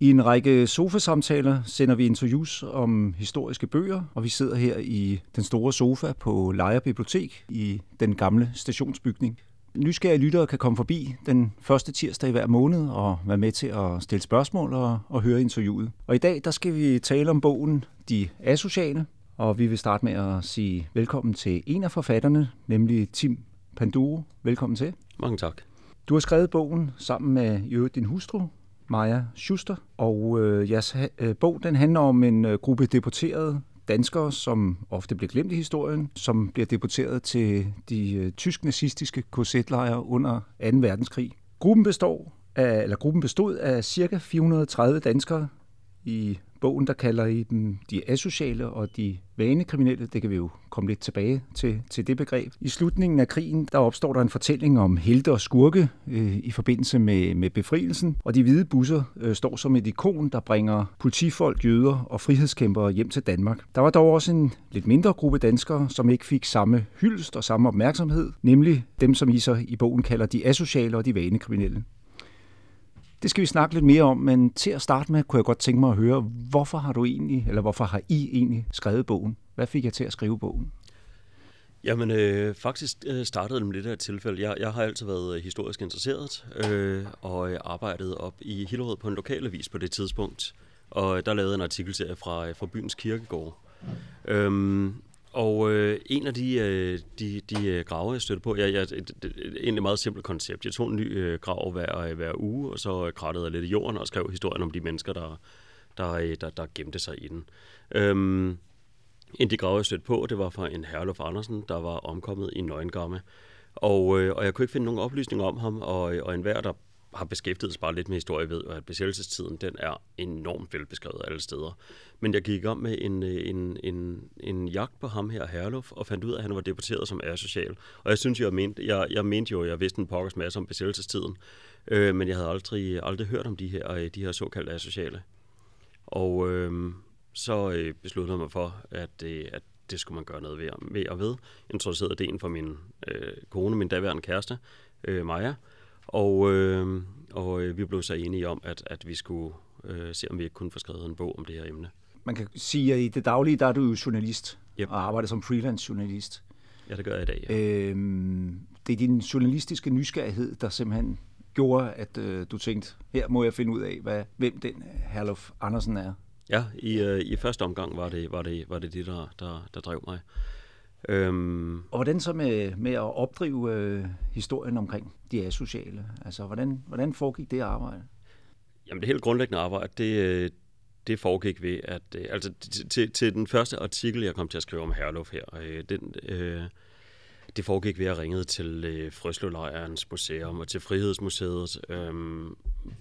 I en række sofasamtaler sender vi interviews om historiske bøger, og vi sidder her i den store sofa på Lejre Bibliotek i den gamle stationsbygning. Nysgerrige lyttere kan komme forbi den første tirsdag i hver måned og være med til at stille spørgsmål og, og høre interviewet. Og i dag der skal vi tale om bogen De Asociale, og vi vil starte med at sige velkommen til en af forfatterne, nemlig Tim Panduro. Velkommen til. Mange tak. Du har skrevet bogen sammen med øvrigt din hustru, Maja Schuster, og øh, jeres øh, bog den handler om en øh, gruppe deporterede danskere, som ofte bliver glemt i historien, som bliver deporteret til de øh, tysk-nazistiske KZ-lejre under 2. verdenskrig. Gruppen består af, eller gruppen bestod af ca. 430 danskere, i bogen, der kalder I dem de asociale og de vanekriminelle. Det kan vi jo komme lidt tilbage til, til det begreb. I slutningen af krigen, der opstår der en fortælling om helte og skurke øh, i forbindelse med, med befrielsen. Og de hvide busser øh, står som et ikon, der bringer politifolk, jøder og frihedskæmpere hjem til Danmark. Der var dog også en lidt mindre gruppe danskere, som ikke fik samme hyldest og samme opmærksomhed, nemlig dem, som I så i bogen kalder de asociale og de vanekriminelle. Det skal vi snakke lidt mere om, men til at starte med kunne jeg godt tænke mig at høre, hvorfor har du egentlig, eller hvorfor har I egentlig skrevet bogen? Hvad fik jeg til at skrive bogen? Jamen, øh, faktisk øh, startede det med det her tilfælde. Jeg, jeg har altid været øh, historisk interesseret, øh, og øh, arbejdet op i Hillerød på en lokalavis på det tidspunkt. Og der lavede en artikelserie fra, fra byens kirkegård. Øhm, og øh, en af de, øh, de, de øh, grave, jeg støttede på, jeg, jeg, det, et, er egentlig et meget simpelt koncept. Jeg tog en ny øh, grav hver, øh, hver uge, og så øh, krattede jeg lidt i jorden og skrev historien om de mennesker, der, der, der, der gemte sig i den. Øhm, en af de grave, jeg stødte på, det var fra en Herlof Andersen, der var omkommet i Nøgengamme. Og, øh, og jeg kunne ikke finde nogen oplysning om ham, og, og enhver, der har beskæftiget sig bare lidt med historie, ved, at besættelsestiden den er enormt velbeskrevet alle steder. Men jeg gik om med en, en, en, en jagt på ham her, Herluf, og fandt ud af, at han var deporteret som asocial. Og jeg synes, jeg mente, jeg, jeg mente jo, at jeg vidste en pokkers masse om besættelsestiden, øh, men jeg havde aldrig, aldrig hørt om de her, øh, de her såkaldte asociale. Og øh, så øh, besluttede jeg mig for, at, øh, at det skulle man gøre noget ved, ved og ved. Introducerede det for min øh, kone, min daværende kæreste, øh, Maja, og, øh, og øh, vi blev så enige om, at, at vi skulle øh, se, om vi ikke kunne få skrevet en bog om det her emne. Man kan sige, at i det daglige, der er du jo journalist yep. og arbejder som freelance journalist. Ja, det gør jeg i dag, ja. Øhm, det er din journalistiske nysgerrighed, der simpelthen gjorde, at øh, du tænkte, her må jeg finde ud af, hvad, hvem den Herlof Andersen er. Ja, i, øh, i første omgang var det, var det, var det det, der, der, der drev mig. Øhm. Og hvordan så med, med at opdrive øh, historien omkring de asociale? Altså, hvordan, hvordan foregik det arbejde? Jamen, det helt grundlæggende arbejde, det, øh, det foregik ved, at øh, altså, til, til den første artikel, jeg kom til at skrive om Herluf her, øh, den, øh, det foregik ved at ringe til øh, Frøslevlejrens museum og til Frihedsmuseet, øh,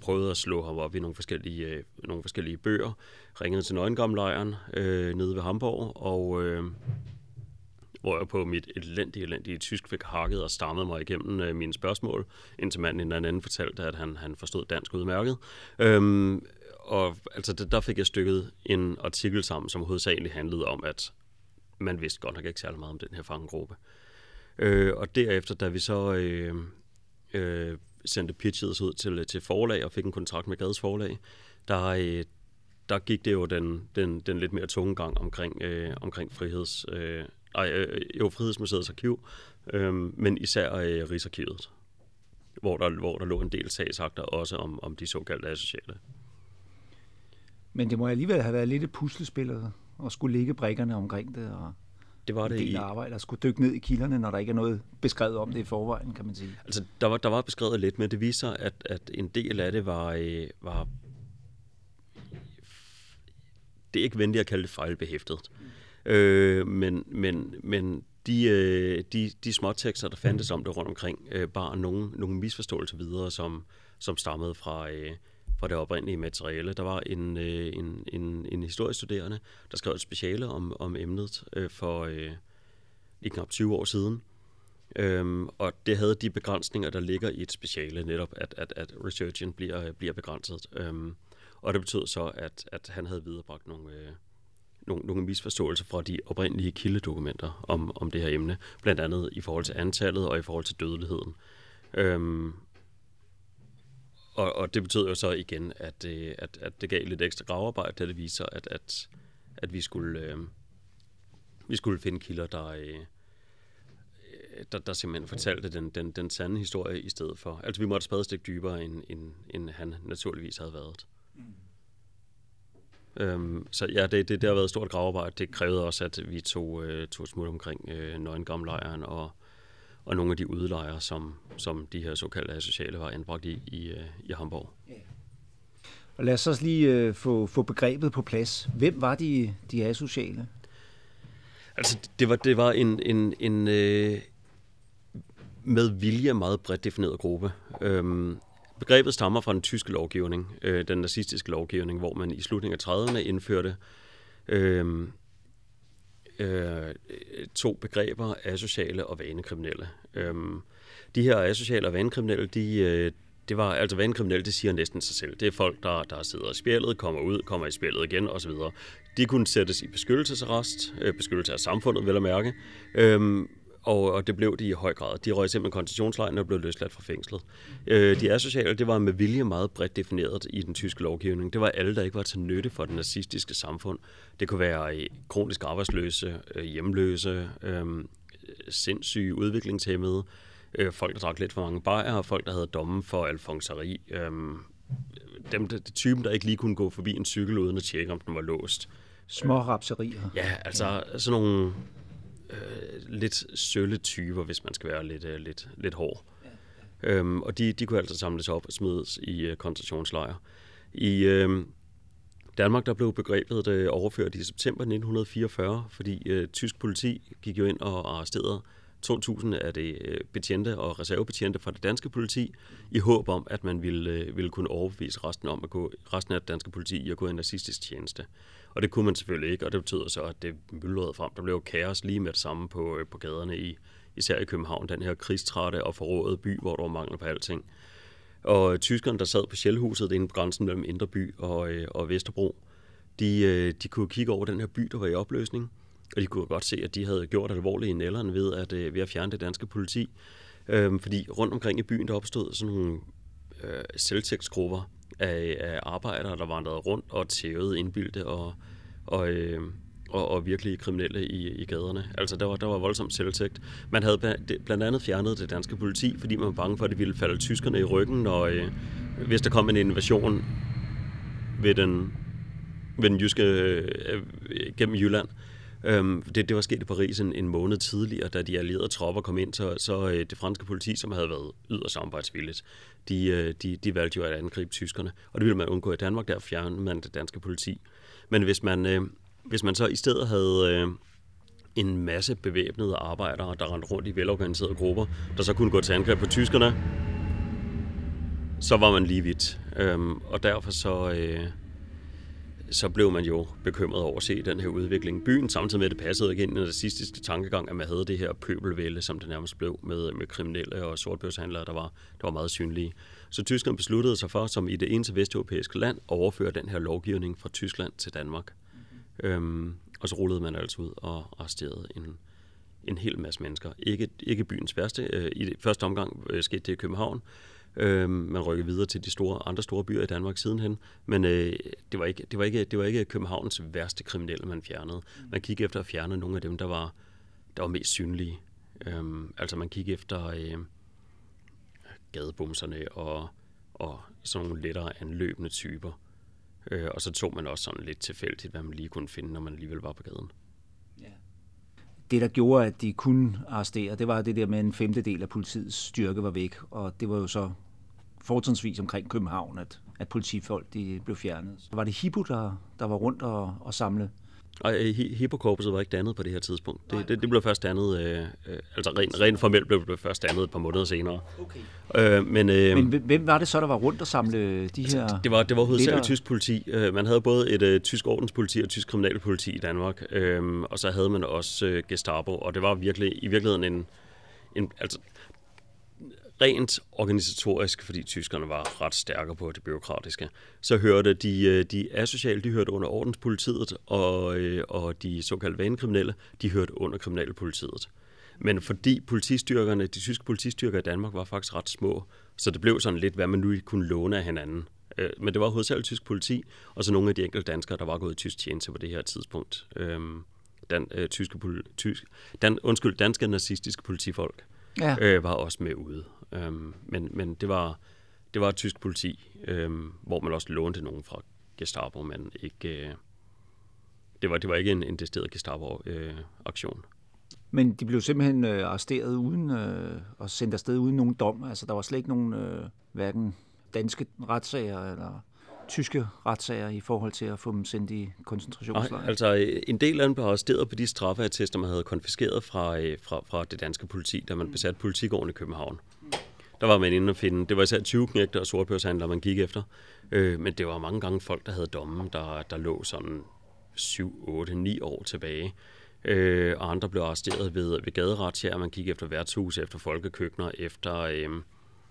prøvede at slå ham op i nogle forskellige, øh, nogle forskellige bøger, ringede til Nøgengamlejren øh, nede ved Hamburg, og øh, hvor jeg på mit elendige, elendige tysk fik hakket og stammet mig igennem øh, mine spørgsmål, indtil manden en anden fortalte, at han, han forstod dansk udmærket. Øhm, og altså, der fik jeg stykket en artikel sammen, som hovedsageligt handlede om, at man vidste godt nok ikke særlig meget om den her fangegruppe. Øh, og derefter, da vi så øh, øh, sendte pitchet ud til, til forlag og fik en kontrakt med Gades forlag, der, øh, der gik det jo den, den, den lidt mere tunge gang omkring, øh, omkring friheds, øh, ej, øh, jo Frihedsmuseets arkiv, øh, men især øh, Rigsarkivet, hvor der, hvor der lå en del sagsakter også om, om de såkaldte asociale. Men det må alligevel have været lidt et puslespil at skulle ligge brækkerne omkring det, og det var det af arbejde at skulle dykke ned i kilderne, når der ikke er noget beskrevet om det i forvejen, kan man sige. Altså, der var, der var beskrevet lidt, men det viser, at, at en del af det var, øh, var det er ikke venligt at kalde det fejlbehæftet. Øh, men, men, men de, øh, de, de småtekster, der fandtes om det rundt omkring, øh, bar nogle, nogle misforståelser videre, som, som stammede fra, øh, fra det oprindelige materiale. Der var en, øh, en, en, en historiestuderende, der skrev et speciale om, om emnet øh, for øh, lige knap 20 år siden. Øhm, og det havde de begrænsninger, der ligger i et speciale, netop at, at, at researchen bliver, bliver begrænset. Øhm, og det betød så, at, at han havde viderebragt nogle, øh, nogle, nogle misforståelser fra de oprindelige kildedokumenter om, om det her emne, blandt andet i forhold til antallet og i forhold til dødeligheden. Øhm, og, og det betød jo så igen, at, øh, at, at det gav lidt ekstra gravearbejde, da det viser, at, at, at vi, skulle, øh, vi skulle finde kilder, der, øh, der, der simpelthen fortalte den, den, den sande historie i stedet for. Altså vi måtte spadestik dybere, end, end, end han naturligvis havde været. Mm. Øhm, så ja, det, det, det har været et stort gravearbejde. Det krævede også, at vi tog, øh, tog smut omkring øh, Nøgengamlejren og, og nogle af de udlejre, som, som de her såkaldte sociale var anbragt i, i, øh, i Hamburg. Og lad os også lige øh, få, få begrebet på plads. Hvem var de, de asociale? Altså, det var, det var en, en, en øh, med vilje meget bredt defineret gruppe. Øhm, Begrebet stammer fra den tyske lovgivning, øh, den nazistiske lovgivning, hvor man i slutningen af 30'erne indførte øh, øh, to begreber, asociale og vanekriminelle. Øhm, de her asociale og vanekriminelle, de, øh, det var, altså vanekriminelle, det siger næsten sig selv. Det er folk, der, der sidder i spjældet, kommer ud, kommer i spjældet igen osv. De kunne sættes i beskyttelsesarrest, øh, beskyttelse af samfundet, vel at mærke. Øhm, og, og det blev de i høj grad. De røg simpelthen koncentrationslejren og blev løsladt fra fængslet. Øh, de asociale, det var med vilje meget bredt defineret i den tyske lovgivning. Det var alle, der ikke var til nytte for det nazistiske samfund. Det kunne være øh, kronisk arbejdsløse, øh, hjemløse, øh, sindssyge, udviklingshemmede, øh, folk, der drak lidt for mange bajer, folk, der havde dommen for alfonseri, øh, dem, det, det typen, der ikke lige kunne gå forbi en cykel uden at tjekke, om den var låst. Små rapserier. Ja, altså sådan nogle øh, lidt sølle typer, hvis man skal være lidt, øh, lidt, lidt hård. Ja, ja. Øhm, og de, de kunne altså samles op og smides i øh, koncentrationslejre. I øh, Danmark der blev begrebet øh, overført i september 1944, fordi øh, tysk politi gik jo ind og arresterede 2.000 af det øh, betjente og reservebetjente fra det danske politi, i håb om, at man ville, øh, ville kunne overbevise resten, om at gå, resten af det danske politi i at gå i nazistisk tjeneste. Og det kunne man selvfølgelig ikke, og det betyder så, at det myldrede frem. Der blev kaos lige med det samme på, øh, på gaderne, i, især i København, den her krigstrætte og forrådede by, hvor der var mangel på alting. Og øh, tyskerne, der sad på Sjælhuset inde på grænsen mellem Indreby og, øh, og Vesterbro, de, de kunne kigge over den her by, der var i opløsning, og de kunne godt se, at de havde gjort alvorlige nælderen ved at, ved at fjerne det danske politi. Øhm, fordi rundt omkring i byen, der opstod sådan nogle øh, selvtægtsgrupper, af, af arbejdere, der vandrede rundt og tævede indbildte og, og, øh, og, og virkelig kriminelle i, i gaderne. Altså, der var, der var voldsomt selvtægt. Man havde blandt andet fjernet det danske politi, fordi man var bange for, at det ville falde tyskerne i ryggen, når, øh, hvis der kom en invasion ved den, ved den jyske, øh, gennem Jylland. Øhm, det, det var sket i Paris en, en måned tidligere, da de allierede tropper kom ind, så, så øh, det franske politi, som havde været yderst samarbejdsvilligt, de, øh, de, de valgte jo at angribe tyskerne. Og det ville man undgå i Danmark, der fjernede man det danske politi. Men hvis man, øh, hvis man så i stedet havde øh, en masse bevæbnede arbejdere, der rendte rundt i velorganiserede grupper, der så kunne gå til angreb på tyskerne, så var man lige vidt. Øhm, og derfor så... Øh, så blev man jo bekymret over at se den her udvikling i byen, samtidig med, at det passede igen i den racistiske tankegang, at man havde det her pøbelvælde, som det nærmest blev med, med kriminelle og sortbørshandlere, der var, der var meget synlige. Så tyskerne besluttede sig for, som i det eneste vesteuropæiske land, at overføre den her lovgivning fra Tyskland til Danmark. Mm-hmm. Øhm, og så rullede man altså ud og arresterede en, en hel masse mennesker. Ikke, ikke byens værste. Øh, I det første omgang øh, skete det i København, Øh, man rykker videre til de store, andre store byer i Danmark sidenhen, men øh, det, var ikke, det, var ikke, det var ikke Københavns værste kriminelle, man fjernede. Man kiggede efter at fjerne nogle af dem, der var, der var mest synlige. Øh, altså man kiggede efter øh, gadebumserne og, og sådan nogle lettere anløbende typer. Øh, og så tog man også sådan lidt tilfældigt, hvad man lige kunne finde, når man alligevel var på gaden det, der gjorde, at de kunne arrestere, det var det der med en femtedel af politiets styrke var væk, og det var jo så fortrinsvis omkring København, at, at politifolk de blev fjernet. Så var det Hippo, der, der var rundt og, og samle og Hippokorpset var ikke dannet på det her tidspunkt. Det, Nej, okay. det, det blev først dannet, øh, øh, altså rent, rent formelt blev det først dannet et par måneder senere. Okay. Øh, men, øh, men hvem var det så, der var rundt og samle de her Det var, det var hovedsageligt tysk politi. Øh, man havde både et øh, tysk ordenspoliti og tysk kriminalpoliti i Danmark, øh, og så havde man også øh, Gestapo, og det var virkelig i virkeligheden en, en altså, rent organisatorisk, fordi tyskerne var ret stærke på det byråkratiske, så hørte de, øh, de asociale, de hørte under ordenspolitiet, og, øh, og de såkaldte vanekriminelle, de hørte under kriminalpolitiet. Men fordi politistyrkerne, de tyske politistyrker i Danmark var faktisk ret små, så det blev sådan lidt, hvad man nu kunne låne af hinanden. Øh, men det var hovedsageligt tysk politi, og så nogle af de enkelte danskere, der var gået i tysk tjeneste på det her tidspunkt. Øhm, dan, øh, tyske, tysk, dan, undskyld, danske nazistiske politifolk ja. øh, var også med ude. Øhm, men, men det var det var tysk politi, øhm, hvor man også lånte nogen fra Gestapo, men ikke, øh, det, var, det var ikke en, en decideret Gestapo-aktion. Øh, men de blev simpelthen øh, arresteret uden øh, og sendt afsted uden nogen dom. Altså der var slet ikke nogen øh, hverken danske retssager eller tyske retssager i forhold til at få dem sendt i koncentrationslejre? Nej, altså en del af dem blev arresteret på de straffeattester, man havde konfiskeret fra, øh, fra, fra det danske politi, da man mm. besatte politigården i København. Der var man inde og finde, det var især 20 knægter og sortbørshandlere, man gik efter. Øh, men det var mange gange folk, der havde domme, der, der lå sådan 7, 8, 9 år tilbage. Øh, og andre blev arresteret ved, ved gaderetsjær. Man gik efter værtshus, efter folkekøkkener, efter, øh,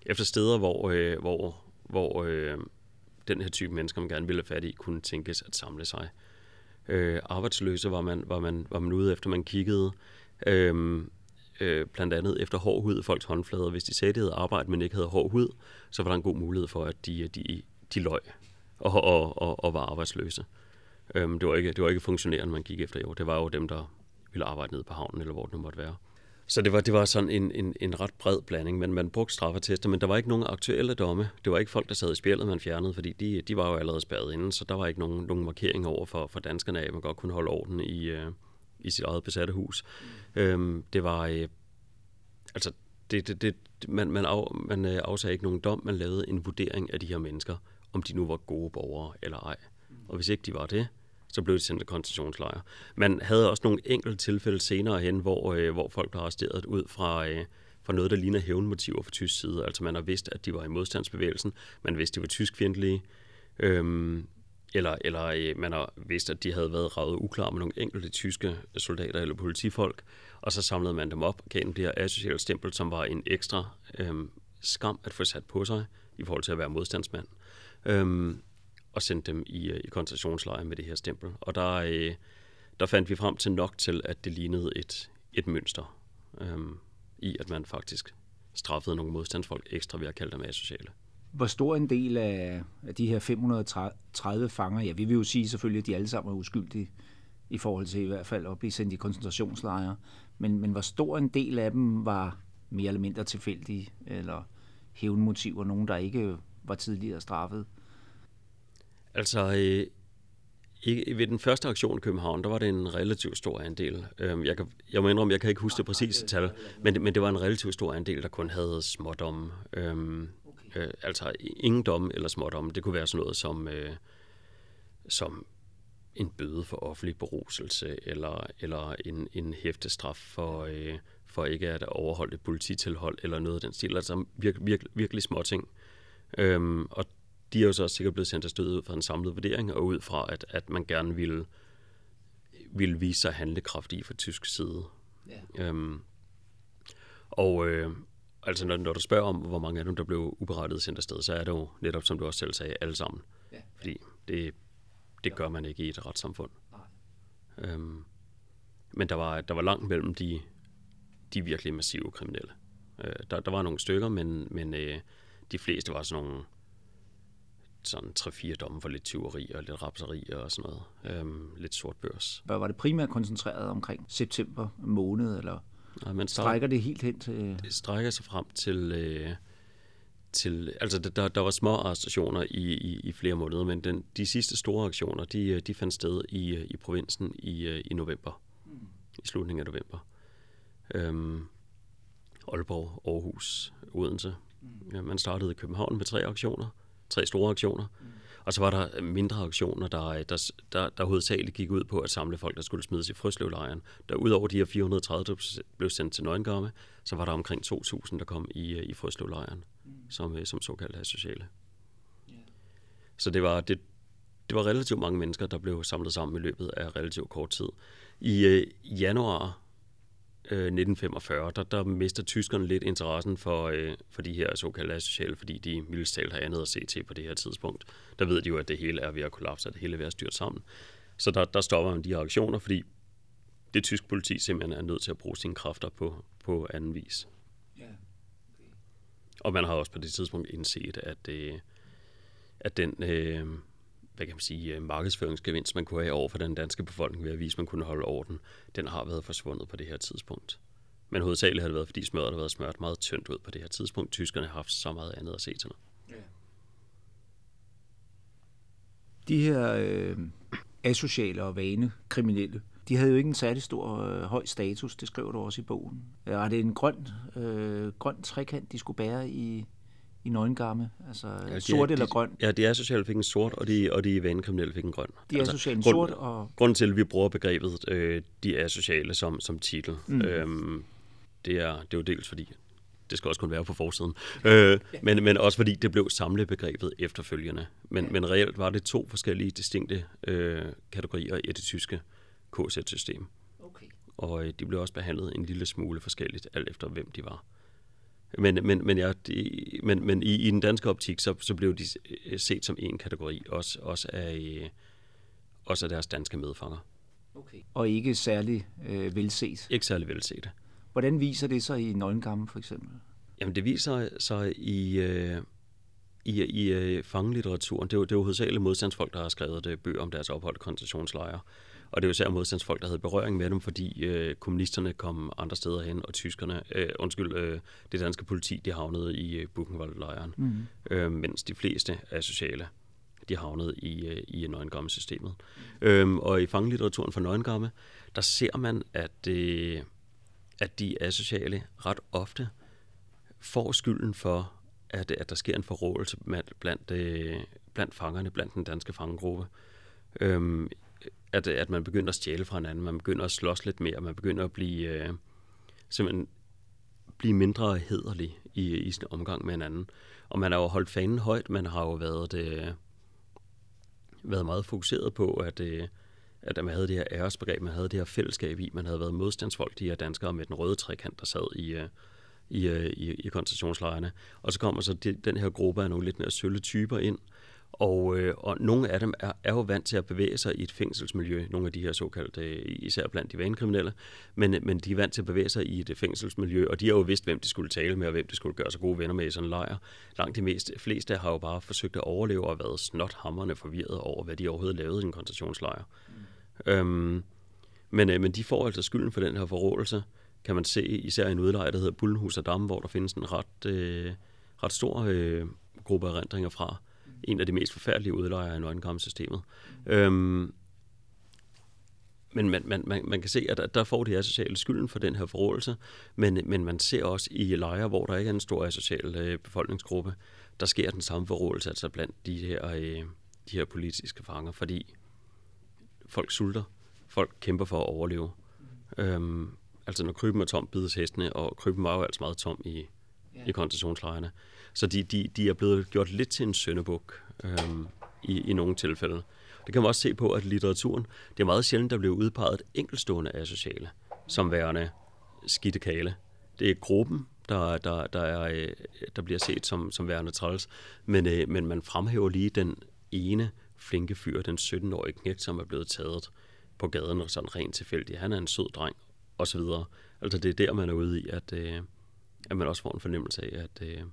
efter steder, hvor, øh, hvor, hvor øh, den her type mennesker, man gerne ville have fat i, kunne tænkes at samle sig. Øh, arbejdsløse var man, var, man, var man ude efter, man kiggede. Øh, øh, blandt andet efter hård hud i folks håndflader. Hvis de sagde, at de havde arbejde, men ikke havde hård hud, så var der en god mulighed for, at de, de, de løg og, og, og, og var arbejdsløse. Øhm, det, var ikke, det var ikke funktionærende, man gik efter. Jo. Det var jo dem, der ville arbejde nede på havnen, eller hvor det nu måtte være. Så det var, det var sådan en, en, en ret bred blanding, men man brugte straffetester, men der var ikke nogen aktuelle domme. Det var ikke folk, der sad i spjældet, man fjernede, fordi de, de var jo allerede spærret inden, så der var ikke nogen, nogen markering over for, for danskerne af, at man godt kunne holde orden i, øh, i sit eget besatte hus. Mm. Øhm, det var... Øh, altså, det, det, det, man, man, af, man øh, afsagde ikke nogen dom, man lavede en vurdering af de her mennesker, om de nu var gode borgere eller ej. Mm. Og hvis ikke de var det, så blev de sendt til koncentrationslejre. Man havde også nogle enkelte tilfælde senere hen, hvor, øh, hvor folk blev arresteret ud fra, øh, fra noget, der ligner hævnmotiver fra tysk side. Altså man har vidst, at de var i modstandsbevægelsen. Man vidste, at de var tyskfjendtlige. Øhm, eller, eller øh, man har vidst, at de havde været ravet uklar med nogle enkelte tyske soldater eller politifolk, og så samlede man dem op og gav dem det her asociale stempel, som var en ekstra øhm, skam at få sat på sig i forhold til at være modstandsmand, øhm, og sendte dem i, øh, i koncentrationslejre med det her stempel. Og der, øh, der fandt vi frem til nok til, at det lignede et, et mønster øhm, i, at man faktisk straffede nogle modstandsfolk ekstra ved at kalde dem asociale hvor stor en del af, af de her 530 fanger, ja, vi vil jo sige selvfølgelig, at de alle sammen er uskyldige, i forhold til i hvert fald at blive sendt i koncentrationslejre, men, men hvor stor en del af dem var mere eller mindre tilfældige, eller hævnmotiver, nogen der ikke var tidligere straffet? Altså, øh, i, ved den første aktion i København, der var det en relativt stor andel. Øhm, jeg, kan, jeg må indrømme, jeg kan ikke huske det præcise tal, men, men det var en relativt stor andel, der kun havde smådomme. Øhm, Øh, altså ingen dom eller smådomme. Det kunne være sådan noget som, øh, som en bøde for offentlig beruselse, eller, eller en, en hæftestraf for, øh, for ikke at overholde et polititilhold, eller noget af den stil. Altså virke, virke, virkelig små ting. Øhm, og de er jo så også sikkert blevet sendt afsted ud fra en samlet vurdering, og ud fra, at, at man gerne ville, ville vise sig handlekraftig fra tysk side. Ja. Øhm, og, øh, Altså når, når du spørger om, hvor mange af dem, der blev uberettiget sendt afsted, så er det jo netop, som du også selv sagde, alle sammen. Ja. Fordi det, det gør man ikke i et retssamfund. Nej. Øhm, men der var, der var langt mellem de, de virkelig massive kriminelle. Øh, der, der var nogle stykker, men, men øh, de fleste var sådan nogle sådan 3-4 domme for lidt tyveri og lidt rapseri og sådan noget. Øhm, lidt sort børs. Hvad var det primært koncentreret omkring september måned, eller Nej, man strækker det helt hen til... Det strækker sig frem til... Øh, til altså, der, der var små arrestationer i, i, i flere måneder, men den, de sidste store aktioner, de, de fandt sted i, i provinsen i, i november. Mm. I slutningen af november. Øhm, Aalborg, Aarhus, Odense. Mm. Ja, man startede i København med tre aktioner. Tre store aktioner. Mm. Og så var der mindre aktioner, der, der, der, der hovedsageligt gik ud på at samle folk, der skulle smides i Frøslevlejren. Der udover de her 430, der blev sendt til Nøgengamme, så var der omkring 2.000, der kom i, i Frøslevlejren mm. som, som såkaldte sociale. Yeah. Så det var, det, det var relativt mange mennesker, der blev samlet sammen i løbet af relativt kort tid. I øh, januar 1945, øh, der, der mister tyskerne lidt interessen for, øh, for de her såkaldte asociale, fordi de mildest talt har andet at se til på det her tidspunkt. Der ved de jo, at det hele er ved at kollapse, at det hele er ved at styre sammen. Så der, der stopper man de her aktioner, fordi det tysk politi simpelthen er nødt til at bruge sine kræfter på, på anden vis. Ja. Okay. Og man har også på det tidspunkt indset, at, øh, at den øh, hvad kan man sige, øh, markedsføringsgevinst, man kunne have over for den danske befolkning ved at vise, at man kunne holde orden, den har været forsvundet på det her tidspunkt. Men hovedsageligt har det været, fordi smøret har været smørt meget tyndt ud på det her tidspunkt. Tyskerne har haft så meget andet at se til. Ja. De her øh, asociale og vane kriminelle, de havde jo ikke en særlig stor øh, høj status, det skriver du også i bogen. Øh, er det en grøn, øh, grøn trekant, de skulle bære i, i nøgengamme? Altså ja, de, sort de, eller grøn? Ja, de asociale fik en sort, og de, og de vanekriminelle fik en grøn. De altså, asociale grund, sort og... Grunden til, at vi bruger begrebet øh, de asociale som, som titel, mm. øhm, det, er, det er jo dels fordi, det skal også kun være på forsiden. Øh, men, men også fordi det blev samlebegrebet efterfølgende. Men, ja. men reelt var det to forskellige distinkte øh, kategorier i det tyske KZ-system. Okay. Og øh, de blev også behandlet en lille smule forskelligt, alt efter hvem de var. Men, men, men, de, men, men i, i den danske optik, så, så blev de øh, set som en kategori, også, også, af, øh, også af deres danske medfanger. Okay. Og ikke særlig øh, velset? Ikke særlig velset. Hvordan viser det sig i Nøgenkampen for eksempel? Jamen det viser sig i, øh, i, i øh, fangelitteraturen. Det er, jo, det er jo hovedsageligt modstandsfolk, der har skrevet det, bøger om deres ophold i koncentrationslejre. Og det er jo især modstandsfolk, der havde berøring med dem, fordi øh, kommunisterne kom andre steder hen, og tyskerne, øh, undskyld, øh, det danske politi, de havnede i øh, Buchenwald-lejren, mm. øh, mens de fleste af sociale, de havnede i, øh, i Nøgengamme-systemet. Mm. Øhm, og i fangelitteraturen for Nøgengamme, der ser man, at, øh, at de asociale ret ofte får skylden for, at, at der sker en forrådelse blandt, øh, blandt fangerne, blandt den danske fangegruppe. Øhm, at, at man begynder at stjæle fra hinanden, man begynder at slås lidt mere, man begynder at blive, øh, simpelthen blive mindre hederlig i, i sin omgang med hinanden. Og man har jo holdt fanen højt, man har jo været, øh, været meget fokuseret på, at, øh, at man havde det her æresbegreb, man havde det her fællesskab i, man havde været modstandsfolk, de her danskere med den røde trekant, der sad i, øh, i, øh, i, i koncentrationslejrene. Og så kommer så de, den her gruppe af nogle lidt mere sølle typer ind, og, øh, og nogle af dem er, er jo vant til at bevæge sig i et fængselsmiljø, nogle af de her såkaldte, især blandt de vanekriminelle, men, men de er vant til at bevæge sig i et fængselsmiljø, og de har jo vidst, hvem de skulle tale med, og hvem de skulle gøre sig gode venner med i sådan en lejr. Langt de mest, fleste har jo bare forsøgt at overleve og været snot hammerne forvirret over, hvad de overhovedet lavede i en koncentrationslejr. Mm. Øhm, men, øh, men de får altså skylden for den her forrådelse, kan man se, især i en udlejr, der hedder Bullenhus og Dam, hvor der findes en ret, øh, ret stor øh, gruppe erindringer fra, en af de mest forfærdelige udlejere i nøgenkampsystemet. Øhm, men man, man, man, man kan se, at der får de asociale skylden for den her forrådelse, men, men man ser også i lejre, hvor der ikke er en stor asocial øh, befolkningsgruppe, der sker den samme forrådelse altså blandt de her, øh, de her politiske fanger, fordi folk sulter, folk kæmper for at overleve. Øhm, altså når kryben er tom, bides hestene, og kryben var jo altså meget tom i, ja. i koncentrationslejrene. Så de, de, de er blevet gjort lidt til en søndebuk øhm, i, i nogle tilfælde. Det kan man også se på, at litteraturen, det er meget sjældent, der bliver udpeget enkelstående asociale, som værende skidte kale. Det er gruppen, der, der, der, er, øh, der bliver set som, som værende træls, men, øh, men man fremhæver lige den ene flinke fyr, den 17-årige knægt, som er blevet taget på gaden og sådan rent tilfældigt. Han er en sød dreng, og så videre. Altså det er der, man er ude i, at, øh, at man også får en fornemmelse af, at, øh,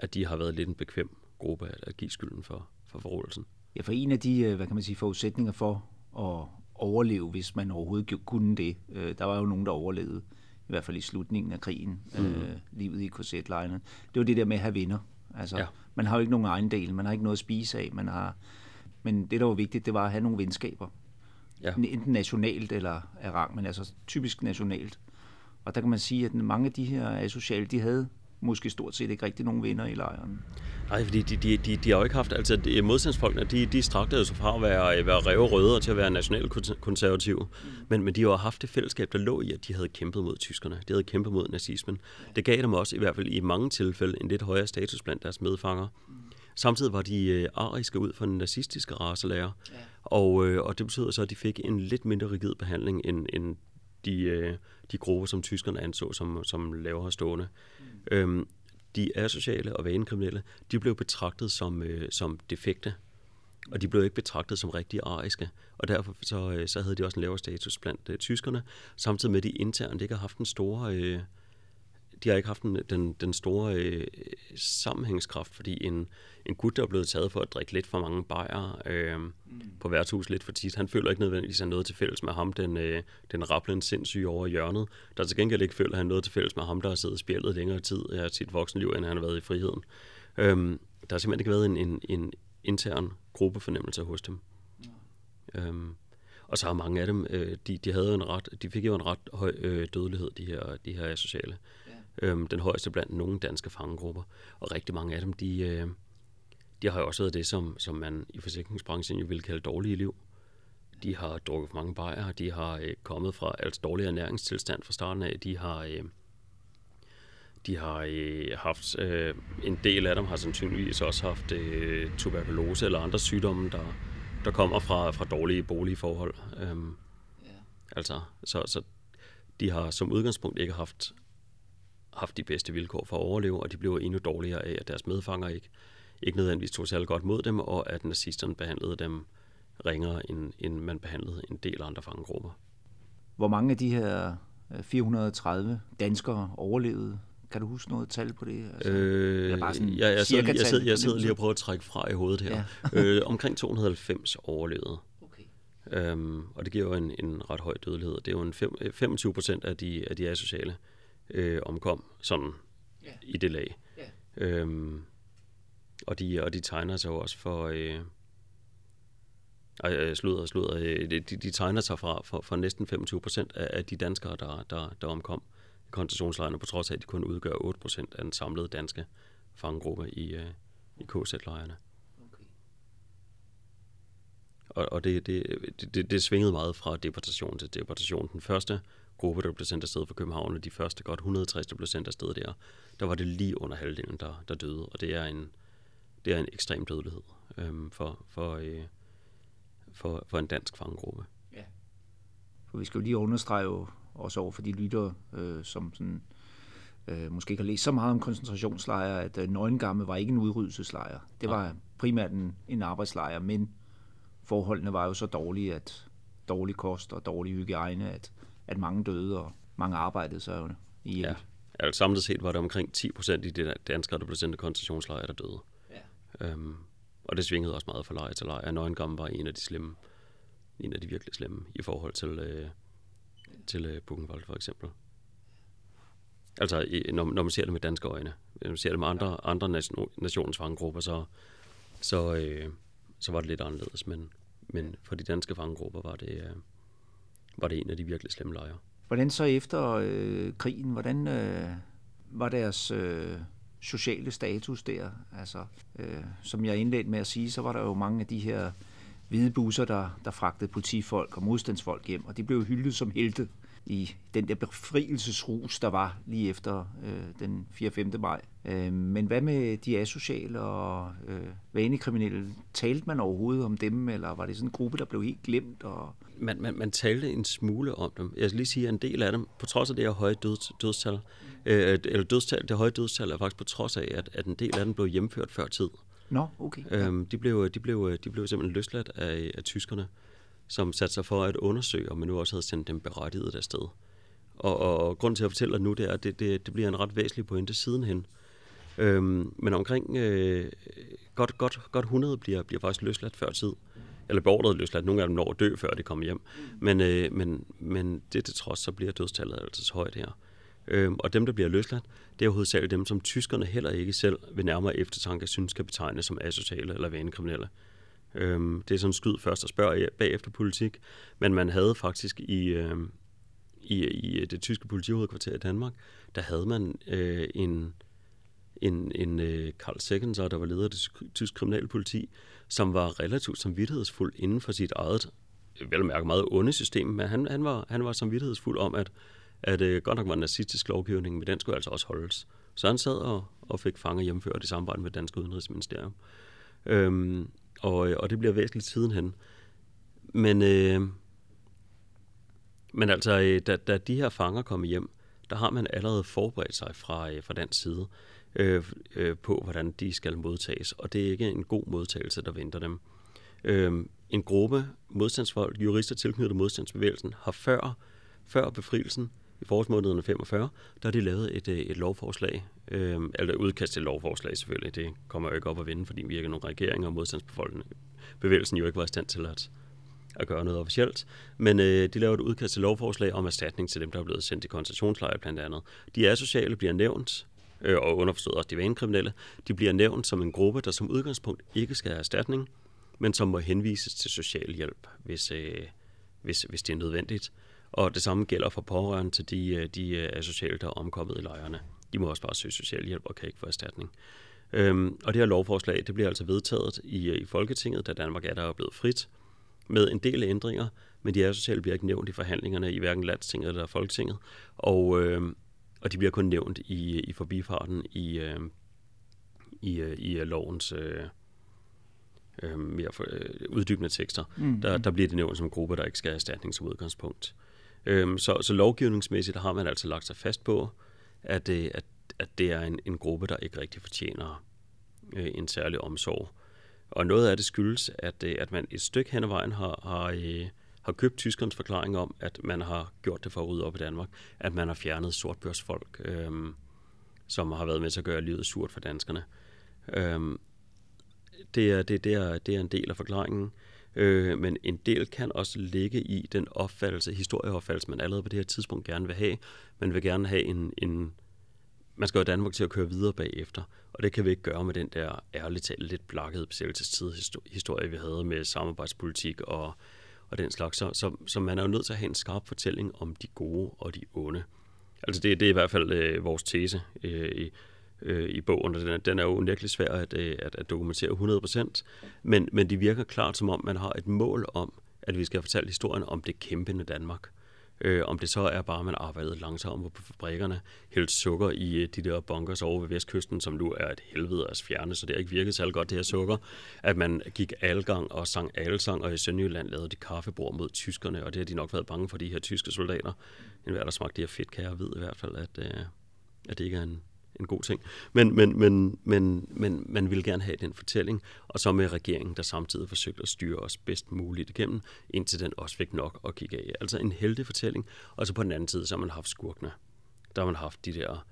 at de har været lidt en bekvem gruppe at, at give skylden for, for forrådelsen. Ja, for en af de, øh, hvad kan man sige, forudsætninger for at overleve, hvis man overhovedet kunne det, øh, der var jo nogen, der overlevede, i hvert fald i slutningen af krigen, mm. øh, livet i korsetlejrene. Det var det der med at have venner. Altså, ja. man har jo ikke nogen egen del, man har ikke noget at spise af, man har, men det, der var vigtigt, det var at have nogle venskaber. Ja. Enten nationalt eller af rang, men altså typisk nationalt. Og der kan man sige, at mange af de her asociale, de havde måske stort set ikke rigtig nogen venner i lejren. Nej, fordi de, de, de, de har jo ikke haft, altså de, modstandsfolkene, de, de strakte jo så fra at være, være ræve røde til at være nationalkonservative. Mm. Men, men de har jo haft det fællesskab, der lå i, at de havde kæmpet mod tyskerne. De havde kæmpet mod nazismen. Det gav dem også, i hvert fald i mange tilfælde, en lidt højere status blandt deres medfanger. Mm. Samtidig var de øh, ariske ud for den nazistiske racelærer, ja. og, øh, og det betød så, at de fik en lidt mindre rigid behandling end, end de, øh, de grupper, som tyskerne anså som, som lavere stående. Mm. Øhm, de asociale og vanekriminelle, de blev betragtet som, øh, som defekte og de blev ikke betragtet som rigtig ariske, og derfor så, øh, så havde de også en lavere status blandt uh, tyskerne, samtidig med at de internt ikke har haft en store... Uh, de har ikke haft den, den, den store øh, sammenhængskraft, fordi en, en gut, der er blevet taget for at drikke lidt for mange bajer øh, mm. på værtshus lidt for tit, han føler ikke nødvendigvis, at noget til fælles med ham, den, øh, den rapplen sindssyge over hjørnet, der til gengæld ikke føler, at han noget til fælles med ham, der har siddet spjældet længere tid af sit voksenliv, end han har været i friheden. Øh, der har simpelthen ikke været en, en, en intern gruppefornemmelse hos dem. Ja. Øhm, og så har mange af dem, øh, de, de, havde en ret, de fik jo en ret høj øh, dødelighed, de her, de her sociale. Øhm, den højeste blandt nogle danske fangegrupper. Og rigtig mange af dem, de, øh, de har jo også været det, som, som man i forsikringsbranchen jo vil kalde dårlige liv. De har drukket for mange bajer, de har øh, kommet fra alt dårlig ernæringstilstand fra starten af, de har... Øh, de har øh, haft, øh, en del af dem har sandsynligvis også haft øh, tuberkulose eller andre sygdomme, der, der kommer fra, fra dårlige boligforhold. Øhm, ja. Altså, så, så de har som udgangspunkt ikke haft, haft de bedste vilkår for at overleve, og de bliver endnu dårligere af, at deres medfanger ikke, ikke nødvendigvis tog særlig godt mod dem, og at nazisterne behandlede dem ringere, end, end man behandlede en del andre fangegrupper. Hvor mange af de her 430 øh, danskere overlevede kan du huske noget tal på det? Altså, øh, eller bare sådan ja, jeg, sidder, jeg, sidder, jeg sidder lige og prøver at trække fra i hovedet her. Ja. øh, omkring 290 overlevede. Okay. Øhm, og det giver jo en, en ret høj dødelighed. Det er jo en fem, 25 procent af de, af de asociale øh, omkom sådan ja. i det lag. Ja. Øhm, og, de, og de tegner sig jo også for... Øh, ej, slutter, slutter, øh, de, de tegner sig fra, for, for næsten 25 procent af, af de danskere, der, der, der omkom koncentrationslejrene, på trods af, at de kun udgør 8% af den samlede danske fangegruppe i, uh, i KZ-lejrene. Okay. Og, og det, det, det, det svingede meget fra deportation til deportation. Den første gruppe, der blev sendt afsted fra København, og de første godt 160, der blev sendt afsted der, der var det lige under halvdelen, der, der døde. Og det er en, det er en ekstrem dødelighed øhm, for, for, øh, for, for en dansk fangegruppe. Ja. For vi skal jo lige understrege også over for de lyttere, øh, som sådan, øh, måske ikke har læst så meget om koncentrationslejre, at øh, Nøgengamme var ikke en udryddelseslejr. Det var ja. primært en, en arbejdslejr, men forholdene var jo så dårlige, at dårlig kost og dårlig hygiejne, at, at mange døde, og mange arbejdede jo i Ja. Altså, samlet set var det omkring 10 procent i de danskere, der blev sendt i koncentrationslejre, der døde. Ja. Øhm, og det svingede også meget fra lejr til lejr. Nøgengamme var en af de slemme, en af de virkelig slemme i forhold til, øh, til øh, Buchenwald for eksempel. Altså, i, når, når man ser det med danske øjne. Når man ser det med andre, andre nation, nationens fangegrupper, så, så, øh, så var det lidt anderledes. Men, men for de danske fangegrupper var det, øh, var det en af de virkelig slemme lejre. Hvordan så efter øh, krigen, hvordan øh, var deres øh, sociale status der? Altså, øh, som jeg indledte med at sige, så var der jo mange af de her hvide busser, der, der fragtede politifolk og modstandsfolk hjem, og de blev hyldet som helte i den der befrielsesrus, der var lige efter øh, den 4. 5. maj. Øh, men hvad med de asociale og øh, vanekriminelle? Talte man overhovedet om dem, eller var det sådan en gruppe, der blev helt glemt? Og... Man, man, man talte en smule om dem. Jeg skal lige sige, at en del af dem, på trods af det her høje døds, dødstal, øh, eller dødstal, det høje dødstal er faktisk på trods af, at, at en del af dem blev hjemført før tid. Nå, okay. Øhm, de, blev, de, blev, de blev simpelthen løsladt af, af tyskerne, som satte sig for at undersøge, om man nu også havde sendt dem berettiget afsted. Og, og, og grunden til at fortælle nu, det er, at det, det, det bliver en ret væsentlig pointe sidenhen. Øhm, men omkring øh, godt, godt, godt 100 bliver, bliver faktisk løsladt før tid. Eller beordret løsladt. Nogle af dem når at dø, før de kommer hjem. Men, øh, men, men det til trods, så bliver dødstallet altså så højt her. Øhm, og dem, der bliver løsladt, det er hovedsageligt dem, som tyskerne heller ikke selv ved nærmere eftertanke synes kan betegnes som asociale eller vanekriminelle. Øhm, det er sådan skyd først og spørg bagefter politik, men man havde faktisk i, øhm, i, i øh, det tyske politihovedkvarter i Danmark, der havde man øh, en, en, en øh, Karl Seckenser, der var leder af det tyske kriminalpoliti, som var relativt samvittighedsfuld inden for sit eget, vel at mærke meget onde system, men han, han, var, han var samvittighedsfuld om, at at øh, godt nok var nazistisk lovgivning, men den skulle altså også holdes. Så han sad og, og fik fanget hjemført i samarbejde med Dansk Udenrigsministerium. Øhm, og, øh, og det bliver væsentligt sidenhen. Men, øh, men altså, øh, da, da de her fanger kommer hjem, der har man allerede forberedt sig fra, øh, fra den side øh, øh, på, hvordan de skal modtages. Og det er ikke en god modtagelse, der venter dem. Øh, en gruppe modstandsfolk, jurister tilknyttet modstandsbevægelsen, har før, før befrielsen i forårsmånederne 45, der har de lavet et, øh, et lovforslag, øh, eller udkast til lovforslag selvfølgelig. Det kommer jo ikke op at vinde, fordi vi ikke er nogen regering, og modstandsbevægelsen jo ikke var i stand til at, at gøre noget officielt. Men øh, de laver et udkast til lovforslag om erstatning til dem, der er blevet sendt i koncentrationslejre blandt andet. De asociale bliver nævnt, øh, og underforstået også de vanekriminelle, de bliver nævnt som en gruppe, der som udgangspunkt ikke skal have erstatning, men som må henvises til social hjælp, hvis, øh, hvis, hvis det er nødvendigt. Og det samme gælder for pårørende til de, øh, de øh, asociale, der er omkommet i lejrene. De må også bare søge socialhjælp og kan ikke få erstatning. Øhm, og det her lovforslag, det bliver altså vedtaget i, øh, i Folketinget, da Danmark er der og blevet frit, med en del ændringer, men de asociale bliver ikke nævnt i forhandlingerne i hverken Landstinget eller Folketinget, og, øh, og de bliver kun nævnt i, i forbifarten i, øh, i, i lovens øh, øh, mere for, øh, uddybende tekster. Mm. Der, der bliver det nævnt som gruppe, der ikke skal have erstatning som udgangspunkt. Øhm, så, så lovgivningsmæssigt har man altså lagt sig fast på, at, øh, at, at det er en, en gruppe, der ikke rigtig fortjener øh, en særlig omsorg. Og noget af det skyldes, at, øh, at man et stykke hen ad vejen har, har, øh, har købt tyskernes forklaring om, at man har gjort det for at rydde op i Danmark, at man har fjernet sortbørsfolk, øh, som har været med til at gøre livet surt for danskerne. Øh, det, er, det, det, er, det er en del af forklaringen. Øh, men en del kan også ligge i den opfattelse, historieopfattelse, man allerede på det her tidspunkt gerne vil have. Man vil gerne have en, en man skal jo Danmark til at køre videre bagefter, og det kan vi ikke gøre med den der ærligt talt lidt blakkede besættelsestidshistorie, vi havde med samarbejdspolitik og, og den slags. Så, så, så man er jo nødt til at have en skarp fortælling om de gode og de onde. Altså det, det er i hvert fald øh, vores tese øh, i, øh, i bogen, og den er, den er jo virkelig svær at, øh, at, at dokumentere 100%, men, men det virker klart som om, man har et mål om, at vi skal fortælle historien om det kæmpende Danmark. Øh, om det så er bare, at man arbejdede langsomt på fabrikkerne, hældt sukker i øh, de der bunkers over ved vestkysten, som nu er et helvede at fjerne, så det har ikke virket særlig godt, det her sukker. At man gik algang og sang alsang, og i Sønderjylland lavede de kaffebord mod tyskerne, og det har de nok været bange for, de her tyske soldater. En hver, der smagte de her fedt, kan jeg ved i hvert fald, at, øh, at det ikke er en, en god ting. Men, men, men, men, men man vil gerne have den fortælling, og så med regeringen, der samtidig forsøgte at styre os bedst muligt igennem, indtil den også fik nok at kigge af. Altså en heldig fortælling, og så på den anden side, så har man haft skurkene. Der har man haft de der,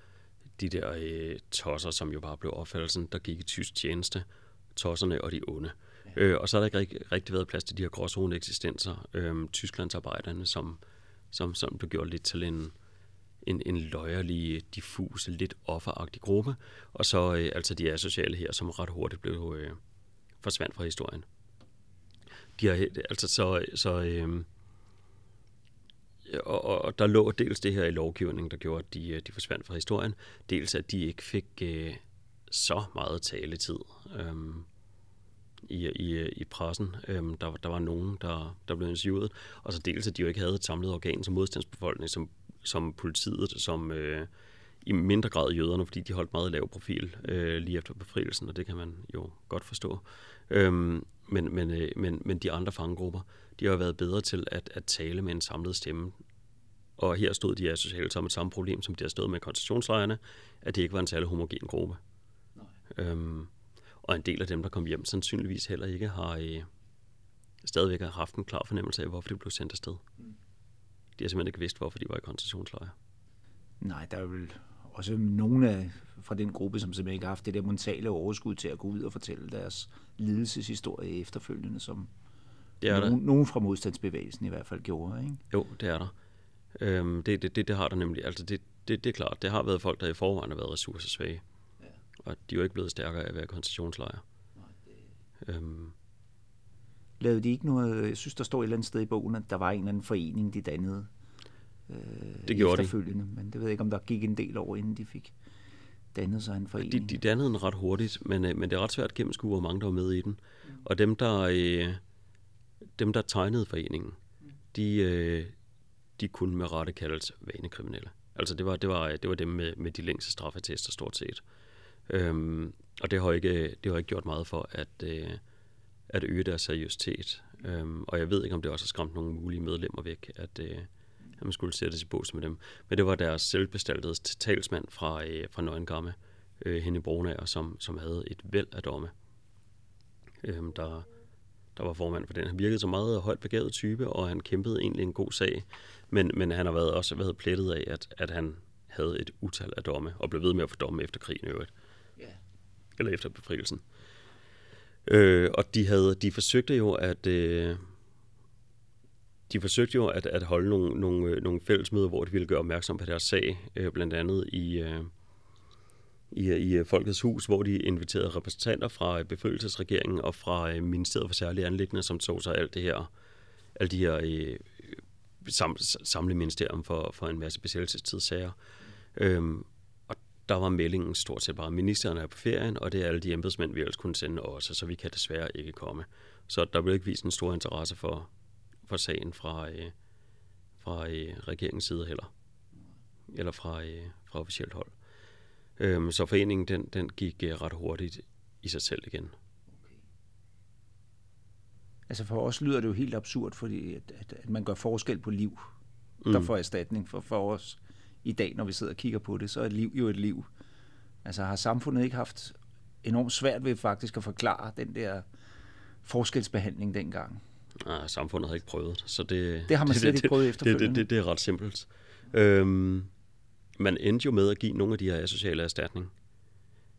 de der øh, tosser, som jo bare blev opfattelsen, der gik i tysk tjeneste, tosserne og de onde. Ja. Øh, og så har der ikke rigtig, rigtig været plads til de her gråzone eksistenser, øh, Tysklandsarbejderne, som, som, som blev gjort lidt til en, en, en løjerlig, diffus, lidt offeragtig gruppe, og så øh, altså de asociale her, som ret hurtigt blev øh, forsvandt fra historien. De har, altså så, så øh, og, og der lå dels det her i lovgivningen, der gjorde, at de, øh, de forsvandt fra historien, dels at de ikke fik øh, så meget taletid øh, i, i, i pressen. Øh, der, der var nogen, der, der blev interviewet, og så dels at de jo ikke havde et samlet organ som modstandsbefolkning, som som politiet, som øh, i mindre grad jøderne, fordi de holdt meget lav profil øh, lige efter befrielsen, og det kan man jo godt forstå. Øhm, men, men, øh, men, men de andre fangegrupper, de har været bedre til at, at tale med en samlet stemme. Og her stod de associeret som et samme problem, som de har stået med koncentrationslejrene, at det ikke var en særlig homogen gruppe. Nej. Øhm, og en del af dem, der kom hjem, sandsynligvis heller ikke har øh, stadigvæk har haft en klar fornemmelse af, hvorfor de blev sendt afsted. Mm. De har simpelthen ikke vidst, hvorfor de var i koncentrationslejre. Nej, der er vel også nogle af, fra den gruppe, som simpelthen ikke har haft det der mentale overskud til at gå ud og fortælle deres lidelseshistorie efterfølgende, som det er nogen, der. nogen fra modstandsbevægelsen i hvert fald gjorde. Ikke? Jo, det er der. Øhm, det, det, det, det har der nemlig. Altså det, det, det er klart, det har været folk, der i forvejen har været ressourcesvage. Ja. Og de er jo ikke blevet stærkere af at være koncentrationslejre. Nej, det... øhm, lavede de ikke noget, jeg synes, der står et eller andet sted i bogen, at der var en eller anden forening, de dannede øh, det gjorde efterfølgende. De. Men det ved jeg ikke, om der gik en del år, inden de fik dannet sig en forening. De, de dannede den ret hurtigt, men, øh, men det er ret svært at gennemskue, hvor mange der var med i den. Mm. Og dem, der, øh, dem, der tegnede foreningen, mm. de, øh, de kunne med rette kaldes vanekriminelle. Altså det var, det var, det var dem med, med de længste straffetester stort set. Øhm, og det har, ikke, det har ikke gjort meget for, at, øh, at øge deres seriøsitet. Øhm, og jeg ved ikke, om det også har skræmt nogle mulige medlemmer væk, at, øh, at man skulle sætte sig i bås med dem. Men det var deres selvbestaltede talsmand fra, øh, fra Nøgengamme, øh, Henny Bronager, som, som havde et væld af domme, øh, der, der var formand for den. Han virkede som meget højt begavet type, og han kæmpede egentlig en god sag. Men, men han har været også været plettet af, at, at han havde et utal af domme, og blev ved med at få domme efter krigen i øvrigt. Yeah. Eller efter befrielsen. Øh, og de, havde, de forsøgte jo at... Øh, de forsøgte jo at, at holde nogle, nogle, øh, nogle fællesmøder, hvor de ville gøre opmærksom på deres sag, øh, blandt andet i, øh, i, i øh, Folkets Hus, hvor de inviterede repræsentanter fra øh, befrielsesregeringen og fra øh, Ministeriet for Særlige Anlæggende, som tog sig alt det her, alle de her øh, sam, samle ministerium for, for en masse besættelsestidssager. Øhm, der var meldingen stort set bare, at ministeren er på ferien, og det er alle de embedsmænd, vi ellers kunne sende også, så vi kan desværre ikke komme. Så der blev ikke vist en stor interesse for, for sagen fra, øh, fra øh, regeringens side heller. Eller fra, øh, fra officielt hold. Øhm, så foreningen den, den gik øh, ret hurtigt i sig selv igen. Okay. Altså for os lyder det jo helt absurd, fordi at, at, at man gør forskel på liv, der mm. får erstatning. For, for os i dag, når vi sidder og kigger på det, så er et liv jo et liv. Altså har samfundet ikke haft enormt svært ved faktisk at forklare den der forskelsbehandling dengang? Nej, samfundet har ikke prøvet så det... Det har man slet det, ikke prøvet efterfølgende. Det, det, det, det er ret simpelt. Øhm, man endte jo med at give nogle af de her asociale erstatning.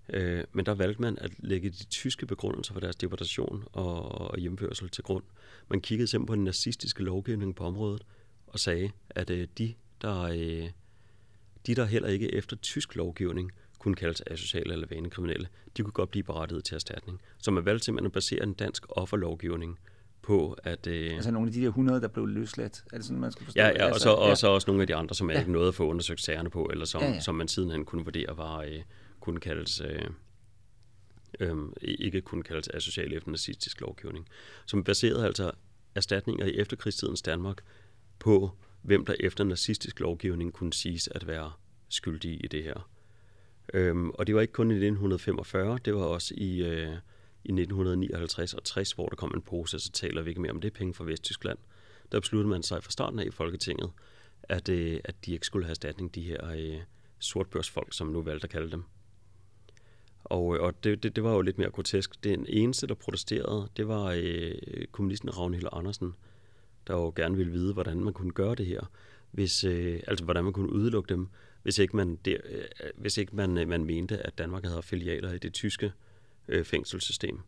Øh, men der valgte man at lægge de tyske begrundelser for deres deportation og, og hjemførsel til grund. Man kiggede simpelthen på den nazistiske lovgivning på området og sagde, at øh, de, der, øh, de, der heller ikke efter tysk lovgivning kunne kaldes asociale eller vanekriminelle, de kunne godt blive berettiget til erstatning. Så man valgte simpelthen at basere en dansk offerlovgivning på, at... Øh, altså nogle af de der 100, der blev løsladt, er det sådan, man skal forstå Ja, ja altså, og, så, ja. og så også nogle af de andre, som man ja. ikke nåede at få undersøgt sagerne på, eller som, ja, ja. som man sidenhen kunne vurdere var, øh, kunne kaldes... Øh, øh, ikke kunne kaldes asocial efter nazistisk lovgivning, som baserede altså erstatninger i efterkrigstidens Danmark på, hvem der efter nazistisk lovgivning kunne siges at være skyldige i det her. Øhm, og det var ikke kun i 1945, det var også i, øh, i 1959 og 60, hvor der kom en pose, så taler vi ikke mere om det penge fra Vesttyskland. Der besluttede man sig fra starten af i Folketinget, at, øh, at de ikke skulle have erstatning, de her øh, sortbørsfolk, som nu valgte at kalde dem. Og, øh, og det, det, det var jo lidt mere grotesk. Den eneste, der protesterede, det var øh, kommunisten Ragnhild Andersen, der jo gerne ville vide, hvordan man kunne gøre det her. Hvis, øh, altså, hvordan man kunne udelukke dem, hvis ikke man, der, øh, hvis ikke man, øh, man mente, at Danmark havde filialer i det tyske øh, fængselssystem.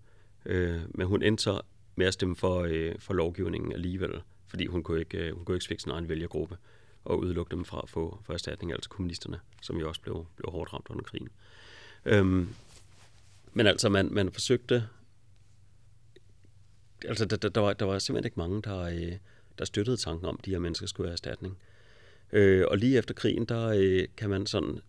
Øh, men hun endte så med at stemme for, øh, for lovgivningen alligevel, fordi hun kunne ikke, øh, hun kunne ikke fikse sin egen vælgergruppe og udelukke dem fra at få for erstatning, altså kommunisterne, som jo også blev, blev hårdt ramt under krigen. Øhm, men altså, man, man forsøgte... Altså, der, der, der, var, der var simpelthen ikke mange, der, øh, der støttede tanken om, at de her mennesker skulle have erstatning. Øh, og lige efter krigen, der øh, kan man sådan...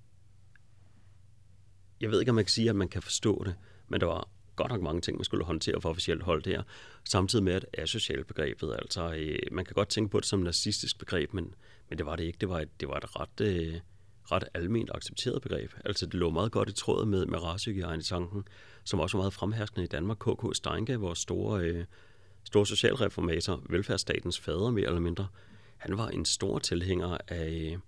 Jeg ved ikke, om man kan sige, at man kan forstå det, men der var godt nok mange ting, man skulle håndtere for officielt hold der, samtidig med, at asocial begrebet, altså øh, man kan godt tænke på det som nazistisk begreb, men, men det var det ikke. Det var et, det var et ret, øh, ret almindeligt accepteret begreb. Altså det lå meget godt i tråd med, med racehygiejne i tanken, som også var meget fremherskende i Danmark. K.K. Steinke, vores store, øh, stor socialreformator, velfærdsstatens fader mere eller mindre, han var en stor tilhænger af,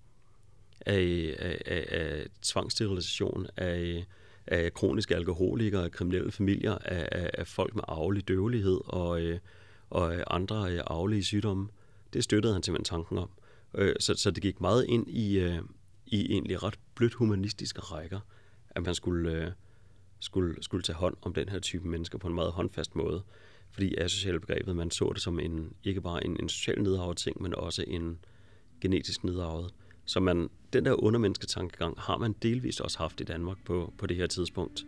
af, af, af, af tvangssterilisation, af af kroniske alkoholikere, af kriminelle familier, af, af, af folk med arvelig døvelighed og, øh, og øh, andre øh, arvelige sygdomme. Det støttede han simpelthen tanken om. Så, så det gik meget ind i, i egentlig ret blødt humanistiske rækker, at man skulle, skulle, skulle tage hånd om den her type mennesker på en meget håndfast måde. Fordi asociale begrebet, man så det som en, ikke bare en, en social nedarvet ting, men også en genetisk nedarvet. Så man, den der undermennesketankegang har man delvist også haft i Danmark på, på det her tidspunkt.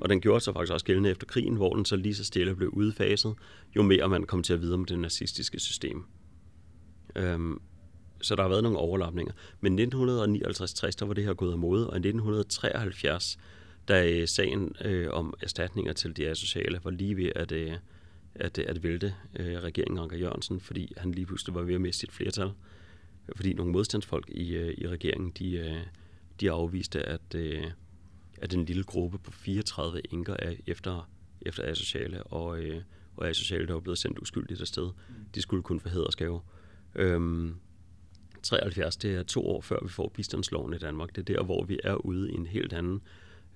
Og den gjorde sig faktisk også gældende efter krigen, hvor den så lige så stille blev udfaset, jo mere man kom til at vide om det nazistiske system. Øhm, så der har været nogle overlapninger. Men 1959-60, der var det her gået af mode, og i 1973, da øh, sagen øh, om erstatninger til de asociale var lige ved at, øh, at, at vælte øh, regeringen Anker Jørgensen, fordi han lige pludselig var ved at miste sit flertal, fordi nogle modstandsfolk i, øh, i regeringen, de, øh, de afviste, at, øh, at en lille gruppe på 34 enker er efter, efter asociale, og, øh, og asociale, der var blevet sendt uskyldigt afsted, de skulle kun få hæderskave. Øhm, 73, det er to år før vi får bistandsloven i Danmark. Det er der, hvor vi er ude i en helt anden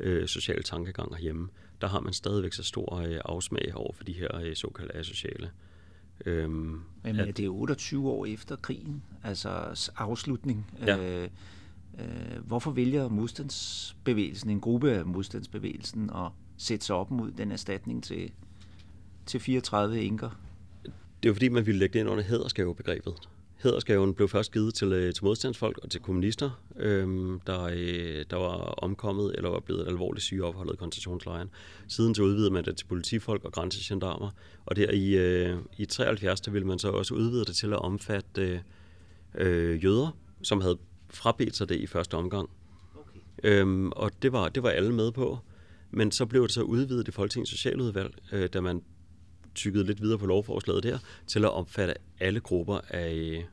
øh, social tankegang herhjemme, der har man stadigvæk så stor øh, afsmag over for de her øh, såkaldte asociale. Øhm, Jamen, at, det er 28 år efter krigen, altså afslutning. Ja. Øh, øh, hvorfor vælger modstandsbevægelsen, en gruppe af modstandsbevægelsen, at sætte sig op mod den erstatning til, til 34 enker? Det er jo fordi, man ville lægge det ind under hædersgavebegrebet. Hædersgaven blev først givet til, øh, til modstandsfolk og til kommunister, øhm, der, øh, der var omkommet eller var blevet alvorligt syge opholdet i koncentrationslejren. Siden så udvidede man det til politifolk og grænsegendarmer, og der i, øh, i 73 der ville man så også udvide det til at omfatte øh, jøder, som havde frabedt sig det i første omgang. Okay. Øhm, og det var, det var alle med på. Men så blev det så udvidet i Folketingets Socialudvalg, øh, da man tykket lidt videre på lovforslaget der, til at omfatte alle grupper af,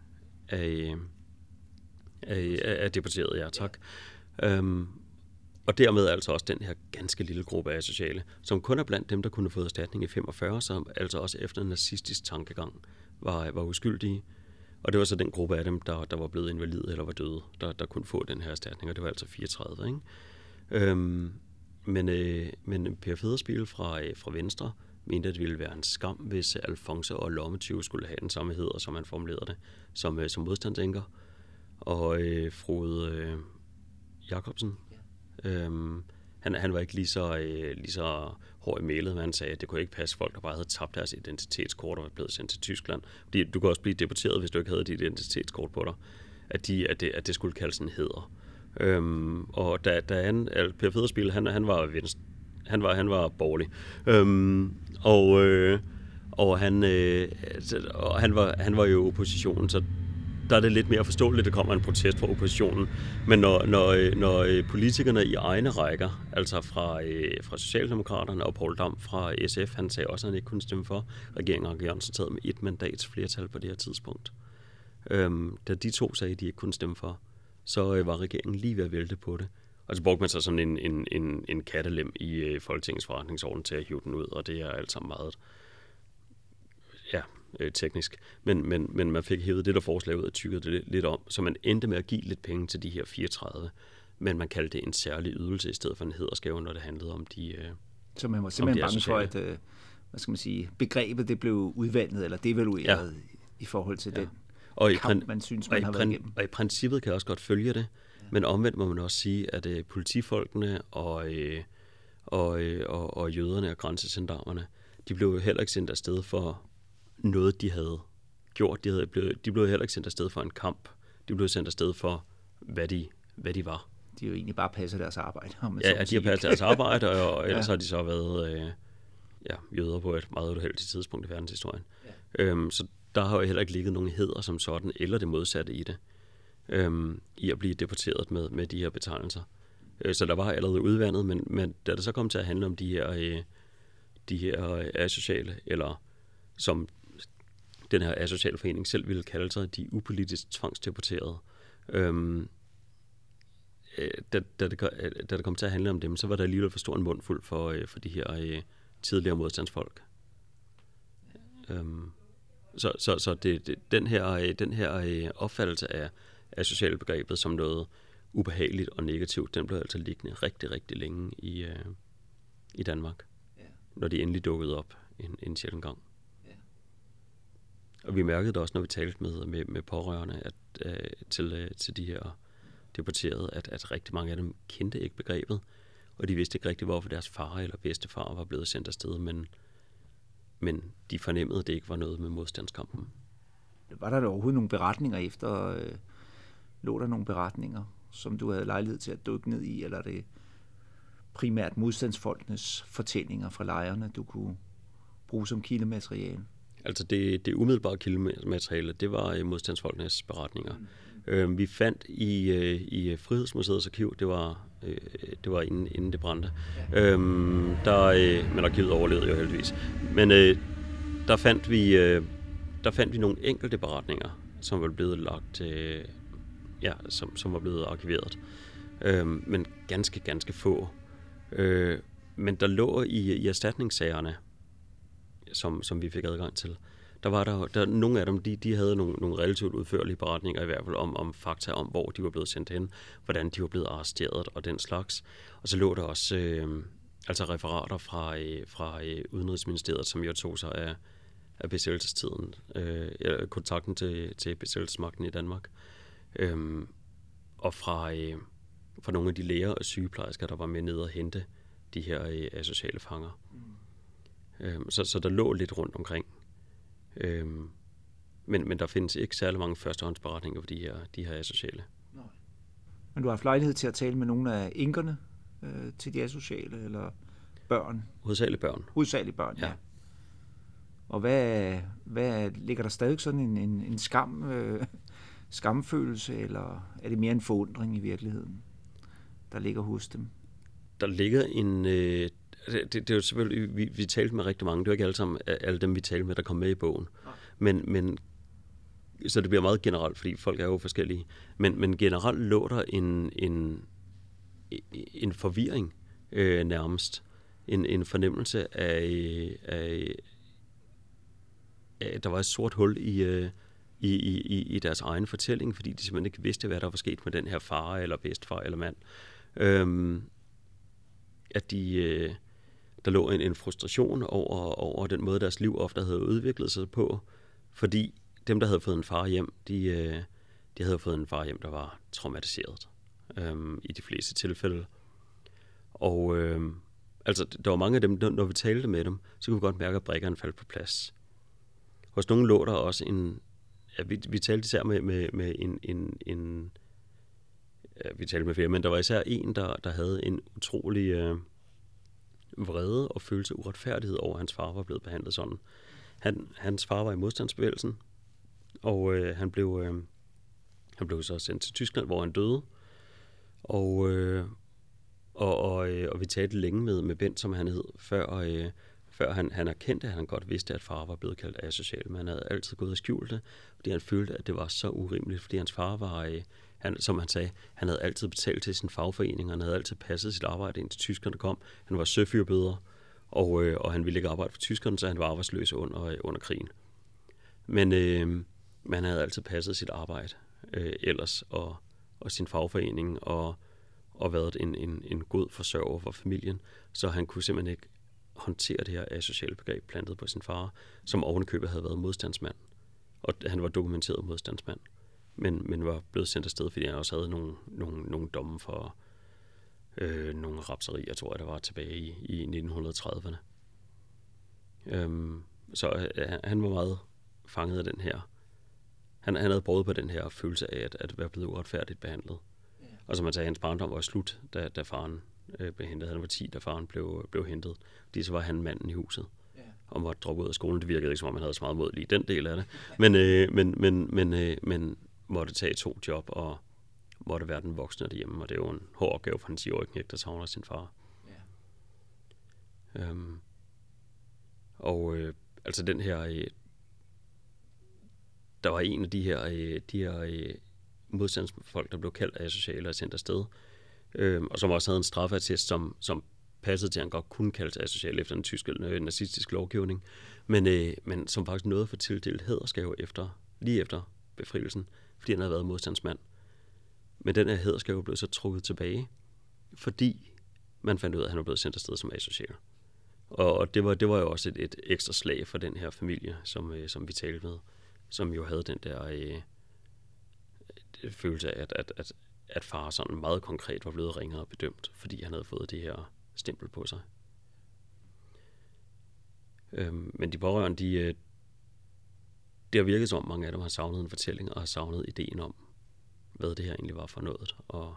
af, af, af deporterede, ja tak. Øhm, og dermed altså også den her ganske lille gruppe af sociale, som kun er blandt dem, der kunne få erstatning i 45, som altså også efter en nazistisk tankegang var, var uskyldige. Og det var så den gruppe af dem, der, der var blevet invalide eller var døde, der, der kunne få den her erstatning, og det var altså 34. Ikke? Øhm, men, øh, men Per Federspil fra, øh, fra Venstre mente, at det ville være en skam, hvis Alfonso og Lommetyve skulle have den samme heder, som han formulerede det, som, øh, som modstandsænker. Og øh, Frode øh, Jacobsen, ja. øhm, han, han var ikke lige så, øh, lige så hård i mailet, men han sagde, at det kunne ikke passe folk, der bare havde tabt deres identitetskort og var blevet sendt til Tyskland. Fordi du kan også blive deporteret, hvis du ikke havde dit identitetskort på dig. At, de, at, det, at det skulle kaldes en heder. Øhm, og da, da han, Per Federspil, han, han var venstre, han var, han var borgerlig. Øhm, og, øh, og, han, øh, altså, og han, var, han var jo oppositionen, så der er det lidt mere forståeligt, at der kommer en protest fra oppositionen. Men når, når, øh, når øh, politikerne i egne rækker, altså fra, øh, fra Socialdemokraterne og Poul Dam fra SF, han sagde også, at han ikke kunne stemme for regeringen og Jørgensen sad med et mandats flertal på det her tidspunkt. Øhm, da de to sagde, at de ikke kunne stemme for, så var regeringen lige ved at vælte på det. Og så brugte man så sådan en, en, en, en kattelem i øh, Folketingets forretningsorden til at hive den ud, og det er alt sammen meget ja, øh, teknisk. Men, men, men man fik hævet det der forslag ud og tykket det lidt, om, så man endte med at give lidt penge til de her 34, men man kaldte det en særlig ydelse i stedet for en hedersgave, når det handlede om de øh, Så man var simpelthen bange for, at øh, hvad skal man sige, begrebet det blev udvandet eller devalueret ja. i forhold til ja. den og i kamp, man synes, man har været igennem. Og i princippet kan jeg også godt følge det. Men omvendt må man også sige, at øh, politifolkene og, øh, og, øh, og, og jøderne og grænsecendarmerne, de blev heller ikke sendt afsted for noget, de havde gjort. De, havde blevet, de blev heller ikke sendt afsted for en kamp. De blev sendt afsted for, hvad de, hvad de var. De jo egentlig bare passet deres arbejde. Om ja, ja, de har passet deres arbejde, og, og ellers ja. har de så været øh, ja, jøder på et meget uheldigt tidspunkt i verdenshistorien. Ja. Øhm, så der har jo heller ikke ligget nogen heder som sådan, eller det modsatte i det, øhm, i at blive deporteret med, med de her betegnelser. Øh, så der var allerede udvandet, men, men da det så kom til at handle om de her, øh, de her øh, asociale, eller som den her asociale forening selv ville kalde sig, de upolitisk tvangsdeporterede, øhm, øh, da, da, det, øh, da det kom til at handle om dem, så var der alligevel for stor en mundfuld for, øh, for de her øh, tidligere modstandsfolk. Øhm, så, så, så det, det, den her, øh, den her øh, opfattelse af, af sociale begrebet som noget ubehageligt og negativt, den blev altså liggende rigtig, rigtig længe i, øh, i Danmark, ja. når de endelig dukkede op en, en sjældent gang. Ja. Og vi mærkede det også, når vi talte med, med, med pårørende at, øh, til, øh, til de her deporterede, at, at rigtig mange af dem kendte ikke begrebet, og de vidste ikke rigtig, hvorfor deres far eller bedstefar var blevet sendt afsted, men men de fornemmede, at det ikke var noget med modstandskampen. Var der overhovedet nogle beretninger efter? Øh, lå der nogle beretninger, som du havde lejlighed til at dykke ned i, eller er det primært modstandsfolkenes fortællinger fra lejrene, du kunne bruge som kildemateriale? Altså det, det umiddelbare kildemateriale, det var øh, modstandsfolkenes beretninger. Mm. Øh, vi fandt i, øh, i Frihedsmuseets arkiv, det var, øh, det var inden, inden det brændte, ja. øhm, der, øh, men arkivet overlevede jo heldigvis, men øh, der, fandt vi, øh, der fandt vi nogle enkelte beretninger, som var blevet lagt, øh, ja, som, som var blevet arkiveret, øh, men ganske, ganske få. Øh, men der lå i, i erstatningssagerne, som, som vi fik adgang til, der var der, der nogle af dem, de, de havde nogle, nogle relativt udførlige beretninger i hvert fald om, om fakta om, hvor de var blevet sendt hen, hvordan de var blevet arresteret og den slags. Og så lå der også øh, altså referater fra, øh, fra øh, Udenrigsministeriet, som jo tog sig af, af besættelsestiden, øh, eller kontakten til, til besættelsesmagten i Danmark. Øh, og fra, øh, fra nogle af de læger og sygeplejersker, der var med ned og hente de her øh, sociale fanger. Mm. Øh, så, så der lå lidt rundt omkring. Øhm, men, men der findes ikke særlig mange førstehåndsberetninger for de her, de her asociale. Nej. Men du har haft lejlighed til at tale med nogle af inkerne øh, til de asociale, eller børn? Hovedsageligt børn. Hovedsageligt børn, ja. ja. Og hvad, hvad ligger der stadig sådan en, en, en skam, øh, skamfølelse, eller er det mere en forundring i virkeligheden, der ligger hos dem? Der ligger en, øh, det, det er jo selvfølgelig, vi, vi talte med rigtig mange, det er jo ikke alle, sammen, alle dem, vi talte med, der kom med i bogen. Men, men så det bliver meget generelt, fordi folk er jo forskellige. Men, men generelt lå der en, en, en forvirring øh, nærmest. En, en fornemmelse af, af, af, der var et sort hul i, øh, i, i, i deres egen fortælling, fordi de simpelthen ikke vidste, hvad der var sket med den her far eller bedstfar eller mand. Øhm, at de, øh, der lå en, en frustration over, over den måde, deres liv ofte havde udviklet sig på, fordi dem, der havde fået en far hjem, de, øh, de havde fået en far hjem, der var traumatiseret øhm, i de fleste tilfælde. Og øh, altså, der var mange af dem, når vi talte med dem, så kunne vi godt mærke, at brækkerne faldt på plads. Hos nogle lå der også en... Ja, vi, vi talte især med, med, med en, en, en ja, vi talte med flere, men der var især en, der, der havde en utrolig... Øh, vrede og følelse af uretfærdighed over, at hans far var blevet behandlet sådan. Han, hans far var i modstandsbevægelsen, og øh, han, blev, øh, han blev så sendt til Tyskland, hvor han døde. Og, øh, og, og, øh, og vi talte længe med, med Bent, som han hed, før, øh, før han, han erkendte, at han godt vidste, at far var blevet kaldt asocial, men han havde altid gået og skjult det, fordi han følte, at det var så urimeligt, fordi hans far var, øh, han, som han sagde, han havde altid betalt til sin fagforening, og han havde altid passet sit arbejde indtil tyskerne kom. Han var søfyrbøder, og, øh, og han ville ikke arbejde for tyskerne, så han var arbejdsløs under, øh, under krigen. Men øh, man havde altid passet sit arbejde øh, ellers, og, og sin fagforening, og, og været en, en, en god forsørger for familien, så han kunne simpelthen ikke håndtere det her asociale begreb plantet på sin far, som ovenikøbet havde været modstandsmand. Og han var dokumenteret modstandsmand men, men var blevet sendt afsted, fordi han også havde nogle, nogle, nogle domme for øh, nogle rapserier, tror jeg, der var tilbage i, i 1930'erne. Øhm, så øh, han var meget fanget af den her. Han, han havde båret på den her følelse af at, at være blevet uretfærdigt behandlet. Og som man sagde, hans barndom var slut, da, da faren øh, blev hentet. Han var 10, da faren blev, blev hentet. Fordi så var han manden i huset og måtte droppe ud af skolen. Det virkede ikke, som om han havde så meget mod lige den del af det. Men, øh, men, men, men, øh, men måtte tage to job og måtte være den voksne derhjemme, og det er jo en hård opgave for en 10-årig knægt, der savner sin far. Ja. Øhm, og øh, altså den her, øh, der var en af de her, øh, de her øh, modstandsfolk, der blev kaldt af sociale og sendt afsted, øh, og som også havde en straffatest, som, som passede til, at han godt kunne kaldes asocial efter den tyske øh, nazistiske lovgivning, men, øh, men som faktisk nåede at få tildelt hædersgave efter, lige efter befrielsen fordi han havde været modstandsmand. Men den her hæderskab blev så trukket tilbage, fordi man fandt ud af, at han var blevet sendt afsted som asocial. Og det var, det var jo også et, et ekstra slag for den her familie, som, øh, som vi talte med, som jo havde den der øh, følelse af, at, at, at, at far sådan meget konkret var blevet ringet og bedømt, fordi han havde fået det her stempel på sig. Øhm, men de pårørende, de, øh, det har virket som om mange af dem har savnet en fortælling og har savnet ideen om, hvad det her egentlig var for noget, og,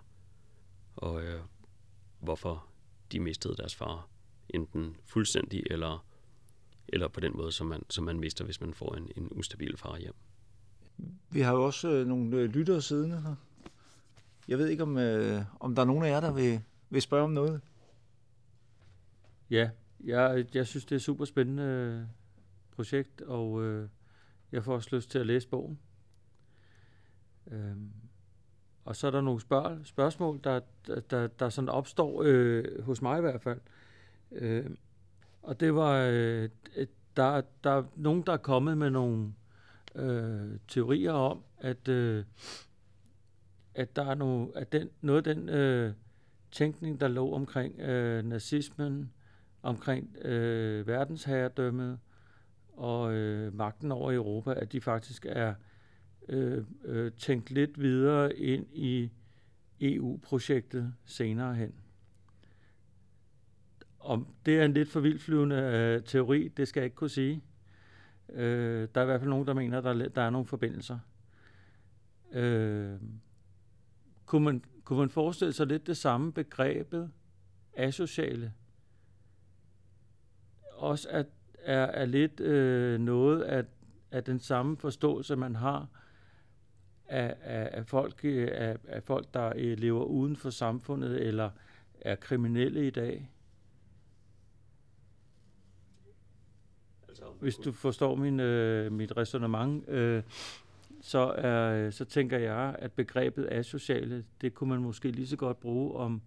og øh, hvorfor de mistede deres far, enten fuldstændig eller, eller på den måde, som man, som man mister, hvis man får en, en ustabil far hjem. Vi har jo også øh, nogle øh, lyttere siddende her. Jeg ved ikke, om, øh, om der er nogen af jer, der vil, vil spørge om noget. Ja, jeg, jeg synes, det er et super spændende øh, projekt, og øh, jeg får også lyst til at læse bogen. Øhm, og så er der nogle spørg- spørgsmål, der, der, der, der sådan opstår, øh, hos mig i hvert fald. Øh, og det var, øh, der, der er nogen, der er kommet med nogle øh, teorier om, at, øh, at der er noget, at den, noget af den øh, tænkning, der lå omkring øh, nazismen, omkring øh, verdensherredømmet og øh, magten over Europa, at de faktisk er øh, øh, tænkt lidt videre ind i EU-projektet senere hen. Om det er en lidt for vildflyvende øh, teori, det skal jeg ikke kunne sige. Øh, der er i hvert fald nogen, der mener, at der, der er nogle forbindelser. Øh, kunne, man, kunne man forestille sig lidt det samme begrebet asociale? Også at er, er lidt øh, noget af, af den samme forståelse, man har af, af, af, folk, øh, af, af folk, der øh, lever uden for samfundet eller er kriminelle i dag. Altså, Hvis du forstår min, øh, mit resonemang, øh, så, er, så tænker jeg, at begrebet asociale, det kunne man måske lige så godt bruge om,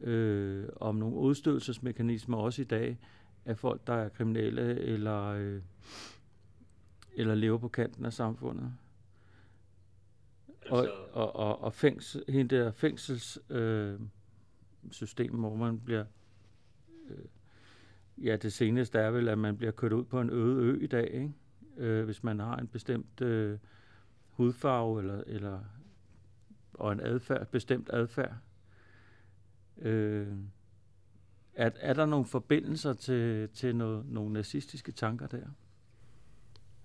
øh, om nogle udstødelsesmekanismer også i dag, af folk, der er kriminelle eller, øh, eller lever på kanten af samfundet. Altså... Og, og, og, og fængsel, hende der fængselssystem, øh, hvor man bliver... Øh, ja, det seneste er vel, at man bliver kørt ud på en øde ø i dag, ikke? Øh, hvis man har en bestemt øh, hudfarve eller, eller og en adfærd, bestemt adfærd. Øh, er, er der nogle forbindelser til, til noget, nogle nazistiske tanker der?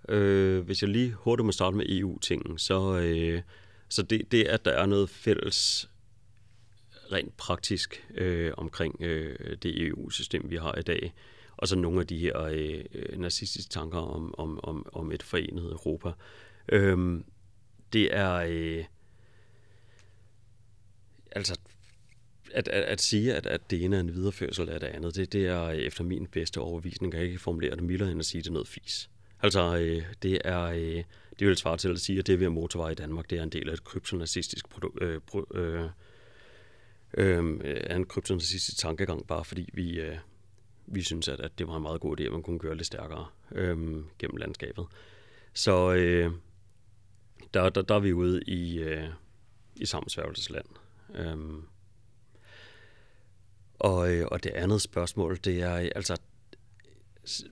Øh, hvis jeg lige hurtigt må starte med EU-tingen, så, øh, så det, det, at der er noget fælles rent praktisk øh, omkring øh, det EU-system, vi har i dag, og så nogle af de her øh, øh nazistiske tanker om, om, om, om et forenet Europa. Øh, det er... Øh, altså at, at, at sige, at, at det ene er en videreførsel af det andet, det, det er øh, efter min bedste overbevisning, kan jeg ikke formulere det mildere end at sige, at det er noget fis. Altså, øh, det er... Øh, det vil svare til at sige, at det ved motorvej i Danmark, det er en del af et kryptonazistisk produkt, øh, pro, øh, øh, er en kryptonazistisk tankegang, bare fordi vi, øh, vi synes, at, at det var en meget god idé, at man kunne gøre det stærkere øh, gennem landskabet. Så øh, der, der, der er vi ude i, øh, i sammensværgelsesland. Øhm. og, øh, og det andet spørgsmål, det er altså,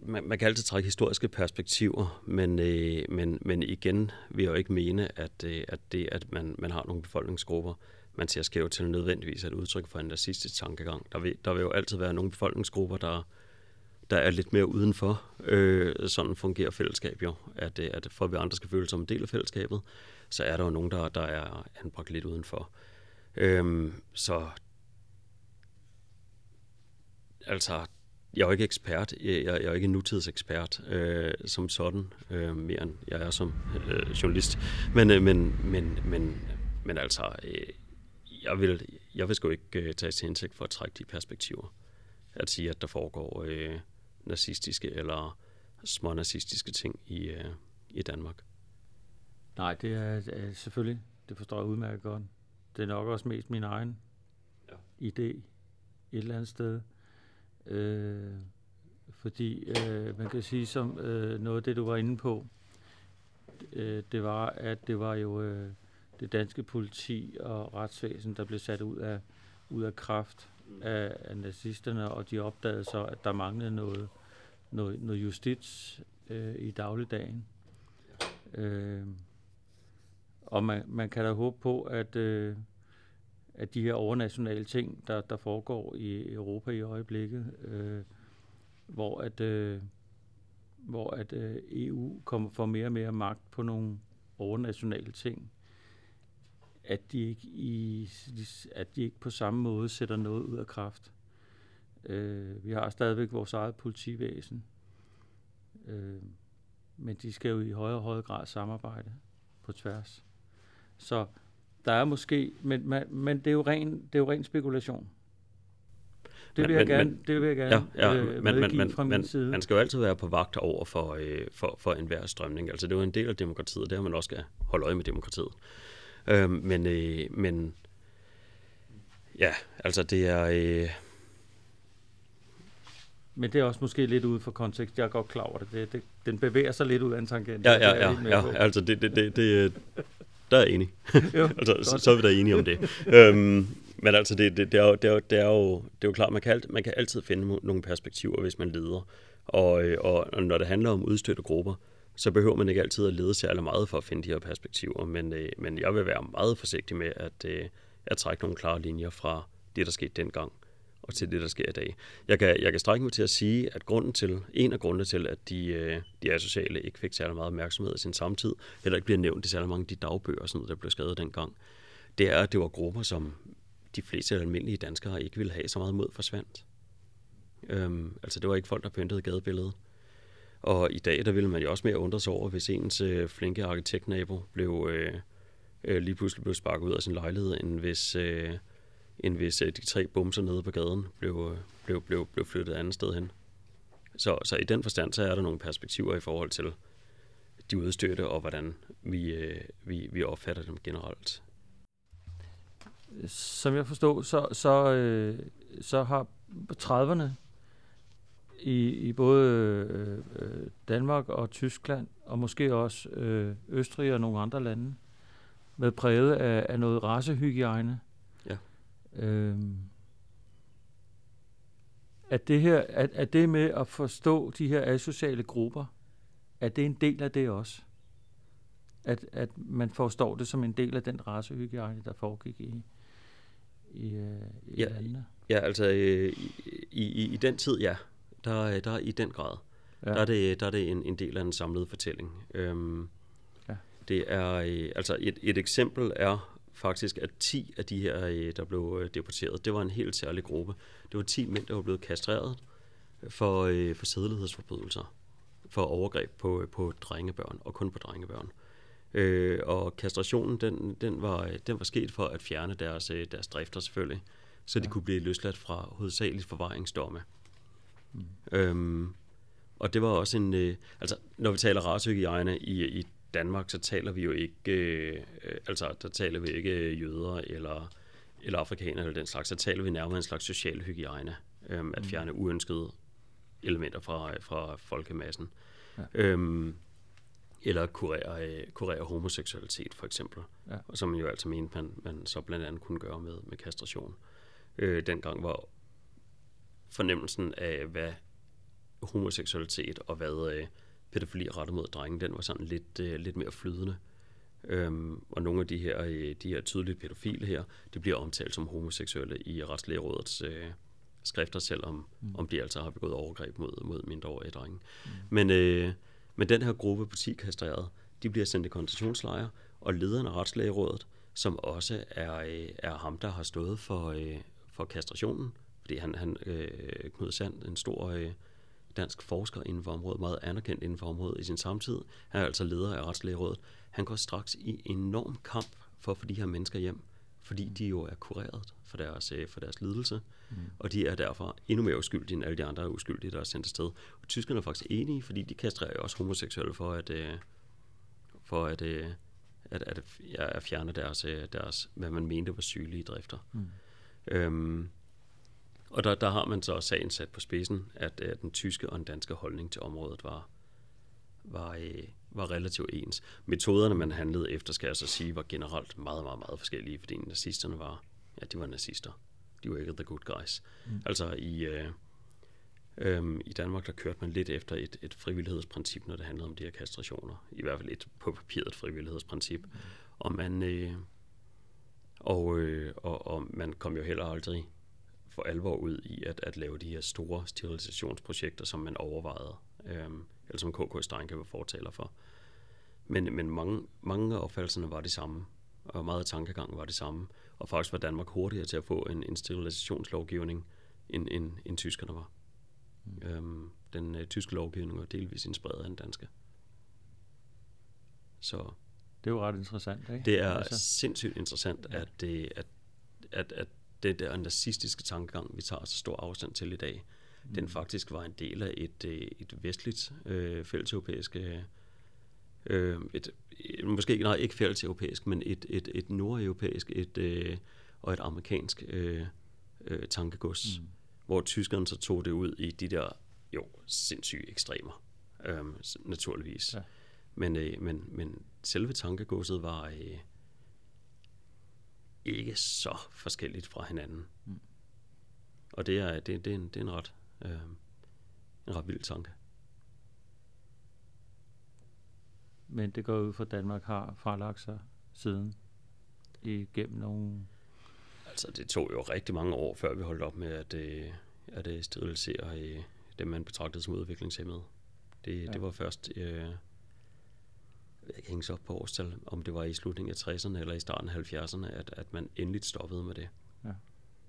man, man kan altid trække historiske perspektiver, men, øh, men, men igen vil jeg jo ikke mene, at, øh, at det, at man, man har nogle befolkningsgrupper, man ser skævt til nødvendigvis et udtryk for en racistisk tankegang. Der vil, der vil jo altid være nogle befolkningsgrupper, der, der er lidt mere udenfor. Øh, sådan fungerer fællesskab jo, at, øh, at for at vi andre skal føle sig som en del af fællesskabet, så er der jo nogen, der, der er anbragt lidt udenfor. Øh, så altså, jeg er jo ikke ekspert, jeg, jeg er jo ikke nutidsekspert øh, som sådan, øh, mere end jeg er som øh, journalist. Men, øh, men, men, men, men altså, øh, jeg, vil, jeg vil sgu ikke øh, tage til indsigt for at trække de perspektiver. At sige, at der foregår øh, nazistiske eller små nazistiske ting i, øh, i Danmark. Nej, det er øh, selvfølgelig, det forstår jeg udmærket godt. Det er nok også mest min egen ja. idé et eller andet sted. Øh, fordi øh, man kan sige, som øh, noget af det, du var inde på, øh, det var, at det var jo øh, det danske politi og retsvæsen, der blev sat ud af, ud af kraft af, af nazisterne, og de opdagede så, at der manglede noget, noget, noget justits øh, i dagligdagen. Øh, og man, man kan da håbe på, at, øh, at de her overnationale ting, der, der foregår i Europa i øjeblikket, øh, hvor at, øh, hvor at øh, EU kommer for mere og mere magt på nogle overnationale ting, at de ikke, i, at de ikke på samme måde sætter noget ud af kraft. Øh, vi har stadigvæk vores eget politivæsen, øh, men de skal jo i højere og højere grad samarbejde på tværs. Så der er måske, men, men, men det, er jo ren, det er jo ren spekulation. Det vil, men, jeg, gerne, men, det vil jeg gerne ja, ja, øh, men, men, men, fra min men, side. Man skal jo altid være på vagt over for, øh, for, for enhver strømning. Altså det er jo en del af demokratiet, det har man også skal holde øje med demokratiet. Øh, men, øh, men ja, altså det er... Øh, men det er også måske lidt ude for kontekst. Jeg er godt klar over det. det, det den bevæger sig lidt ud af en tangent. Ja, ja, ja, ja. altså det, det, det, det, der er jeg enig. Jo, altså, så, godt. så er vi da enige om det. øhm, men altså, det, det, det, er jo, det, er jo, det, er jo, det er jo klart, man kan, alt, man kan altid finde nogle perspektiver, hvis man leder. Og, øh, og når det handler om udstødte grupper, så behøver man ikke altid at lede særlig meget for at finde de her perspektiver. Men, øh, men jeg vil være meget forsigtig med at, øh, at trække nogle klare linjer fra det, der skete dengang, og til det, der sker i dag. Jeg kan, jeg kan strække mig til at sige, at grunden til, en af grundene til, at de, øh, de asociale ikke fik særlig meget opmærksomhed i sin samtid, eller ikke bliver nævnt i særlig mange af de dagbøger, sådan noget, der blev skrevet dengang, det er, at det var grupper, som de fleste almindelige danskere ikke ville have så meget mod forsvandt. Øhm, altså det var ikke folk, der pyntede gadebilledet. Og i dag, der ville man jo også mere undre sig over, hvis ens øh, flinke arkitektnabo blev, øh, øh, lige pludselig blev sparket ud af sin lejlighed, end hvis, øh, end hvis øh, de tre bumser nede på gaden blev, øh, blev, blev, blev flyttet et andet sted hen. Så, så i den forstand, så er der nogle perspektiver i forhold til de udstøtte, og hvordan vi, øh, vi, vi opfatter dem generelt. Som jeg forstår, så, så, øh, så har 30'erne i, i både øh, øh, Danmark og Tyskland, og måske også øh, Østrig og nogle andre lande, været præget af, af noget racehygiejne. Ja. Øhm, at det her, at, at det med at forstå de her asociale grupper, at det er en del af det også. At, at man forstår det som en del af den racehygiejne, der foregik i, i, øh, i Ja, landene. Ja, altså øh, i, i, i den tid, ja, der, er- der er i den grad. Ja. Der er det, der er det en, en del af en samlet fortælling. Øhm, Ja. Det er, øh, altså et, et eksempel er faktisk, at 10 af de her, øh, der blev øh, deporteret, det var en helt særlig gruppe. Det var 10 mænd, der var blevet kastreret for, øh, for sædelighedsforbrydelser, for overgreb på, på drengebørn, og kun på drengebørn. Øh, og kastrationen, den, den, var, den var sket for at fjerne deres, øh, deres drifter selvfølgelig, så de Ja. kunne blive løsladt fra hovedsageligt forvaringsdomme. Mm. Øhm, og det var også en... Øh, altså, når vi taler racehygiejne i, i Danmark, så taler vi jo ikke... Øh, altså, der taler vi ikke øh, jøder eller, eller afrikanere eller den slags. Så taler vi nærmere en slags social hygiejne. Øh, at fjerne uønskede elementer fra, fra folkemassen. Ja. Øhm, eller kurere, øh, kurere homoseksualitet, for eksempel. Ja. Og som man jo altså mente, man, man så blandt andet kunne gøre med, med kastration. Øh, dengang var fornemmelsen af, hvad homoseksualitet og hvad øh, pædofili rettet mod drenge, den var sådan lidt, øh, lidt mere flydende. Øhm, og nogle af de her, øh, de her tydeligt pædofile her, det bliver omtalt som homoseksuelle i Retslægerådets øh, skrifter, selvom mm. om de altså har begået overgreb mod, mod mindreårige drenge. Mm. Men, øh, men den her gruppe på 10 kastrerede, de bliver sendt i koncentrationslejre, og lederen af Retslægerådet, som også er, øh, er ham, der har stået for, øh, for kastrationen, fordi han, han øh, Knud Sand, en stor øh, dansk forsker inden for området, meget anerkendt inden for området i sin samtid, han er altså leder af Retslægerådet, han går straks i enorm kamp for at få de her mennesker hjem, fordi de jo er kureret for deres, øh, for deres lidelse, mm. og de er derfor endnu mere uskyldige end alle de andre uskyldige, der er sendt afsted. Og tyskerne er faktisk enige, fordi de kastrerer jo også homoseksuelle for at, øh, for at, øh, at, at, at fjerne deres, øh, deres, hvad man mente var sygelige drifter. Mm. Øhm, og der, der har man så sagen sat på spidsen, at øh, den tyske og den danske holdning til området var, var, øh, var relativt ens. Metoderne, man handlede efter, skal jeg så sige, var generelt meget, meget, meget forskellige, fordi nazisterne var, ja, de var nazister. De var ikke the good guys. Mm. Altså i, øh, øh, i Danmark, der kørte man lidt efter et, et frivillighedsprincip, når det handlede om de her kastrationer. I hvert fald et på papiret frivillighedsprincip. Mm. Og man... Øh, og, øh, og, og man kom jo heller aldrig for alvor ud i at, at lave de her store sterilisationsprojekter, som man overvejede, øhm, eller som KK Steinke var fortaler for. Men, men mange, mange af opfattelserne var de samme, og meget af tankegangen var det samme. Og faktisk var Danmark hurtigere til at få en, en sterilisationslovgivning, end, end, end tyskerne var. Mm. Øhm, den øh, tyske lovgivning var delvis inspireret af den danske. Så Det er jo ret interessant, ikke? det er altså. sindssygt interessant, ja. at, det, at, at, at det der nazistiske tankegang, vi tager så stor afstand til i dag, mm. den faktisk var en del af et, øh, et vestligt øh, fælleseuropæisk, øh, et, et, måske nej, ikke fælleseuropæisk, men et, et, et nordeuropæisk et, øh, og et amerikansk øh, øh, tankegods, mm. hvor tyskerne så tog det ud i de der jo sindssygt ekstremer, øhm, naturligvis. Ja. Men, øh, men, men selve tankegodset var øh, ikke så forskelligt fra hinanden. Mm. Og det er, det, det, er en, det er en ret, øh, en ret vild tanke. Men det går ud fra, at Danmark har fralagt sig siden igennem nogle... Altså, det tog jo rigtig mange år, før vi holdt op med at, øh, at øh, sterilisere øh, dem, man betragtede som udviklingshemmede. Det, ja. det var først... Øh, jeg kan hænge op på årstal, om det var i slutningen af 60'erne eller i starten af 70'erne, at, at man endelig stoppede med det. Ja.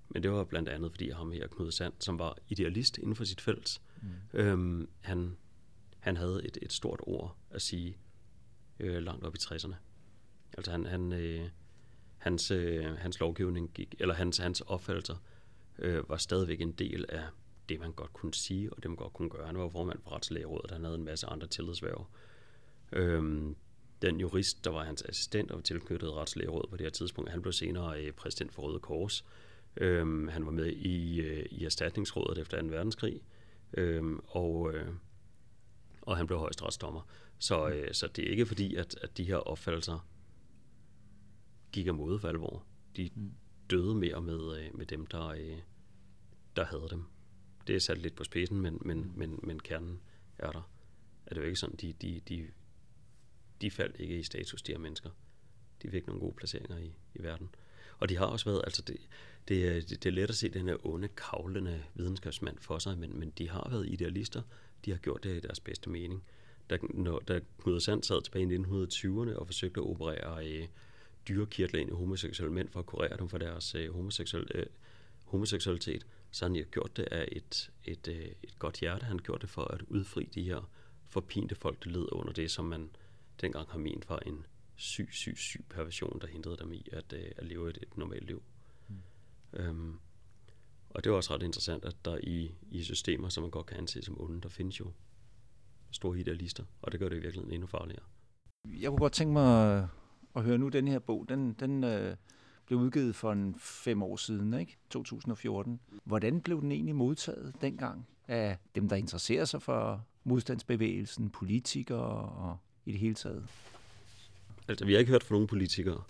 Men det var blandt andet, fordi ham her, Knud Sand, som var idealist inden for sit felt, mm. øhm, han, han havde et, et stort ord at sige øh, langt op i 60'erne. Altså han, han, øh, hans, øh, hans lovgivning gik, eller hans, hans opfattelser øh, var stadigvæk en del af det, man godt kunne sige, og det, man godt kunne gøre. Han var formand for Retslægerådet, han havde en masse andre tillidsværv. Øhm, den jurist, der var hans assistent og var tilknyttet Retslægerådet på det her tidspunkt, han blev senere øh, præsident for Røde Kors. Øhm, han var med i, øh, i erstatningsrådet efter 2. verdenskrig, øhm, og, øh, og han blev højesteretsdommer. Så, øh, så det er ikke fordi, at, at de her opfattelser gik af mode for alvor. De mm. døde mere med, øh, med dem, der, øh, der havde dem. Det er sat lidt på spidsen, men, men, mm. men, men kernen er der. Er det jo ikke sådan, de, de, de, de faldt ikke i status, de her mennesker. De fik nogle gode placeringer i, i verden. Og de har også været, altså det, det, øh, er, det er let at se den her onde, kavlende videnskabsmand for sig, men, men de har været idealister. De har gjort det i deres bedste mening. Da, når, da Knud Sand sad tilbage i 1920'erne og forsøgte at operere øh, dyrekirtler ind i homoseksuelle mænd for at kurere dem for deres øh, homoseksuel, øh, homoseksualitet, så har gjort det af et, et, øh, et godt hjerte. Han gjorde gjort det for at udfri de her forpinte folk, der led under det, som man dengang har ment var en syg, syg, syg perversion, der hindrede dem i at, øh, at leve et, et normalt liv. Mm. Øhm, og det er også ret interessant, at der i, i systemer, som man godt kan anse som onde, der findes jo store idealister, og det gør det i virkeligheden endnu farligere. Jeg kunne godt tænke mig at høre nu, den her bog, den, den øh, blev udgivet for en fem år siden, ikke? 2014. Hvordan blev den egentlig modtaget dengang af dem, der interesserer sig for modstandsbevægelsen, politikere og i det hele taget? Altså, vi har ikke hørt fra nogen politikere.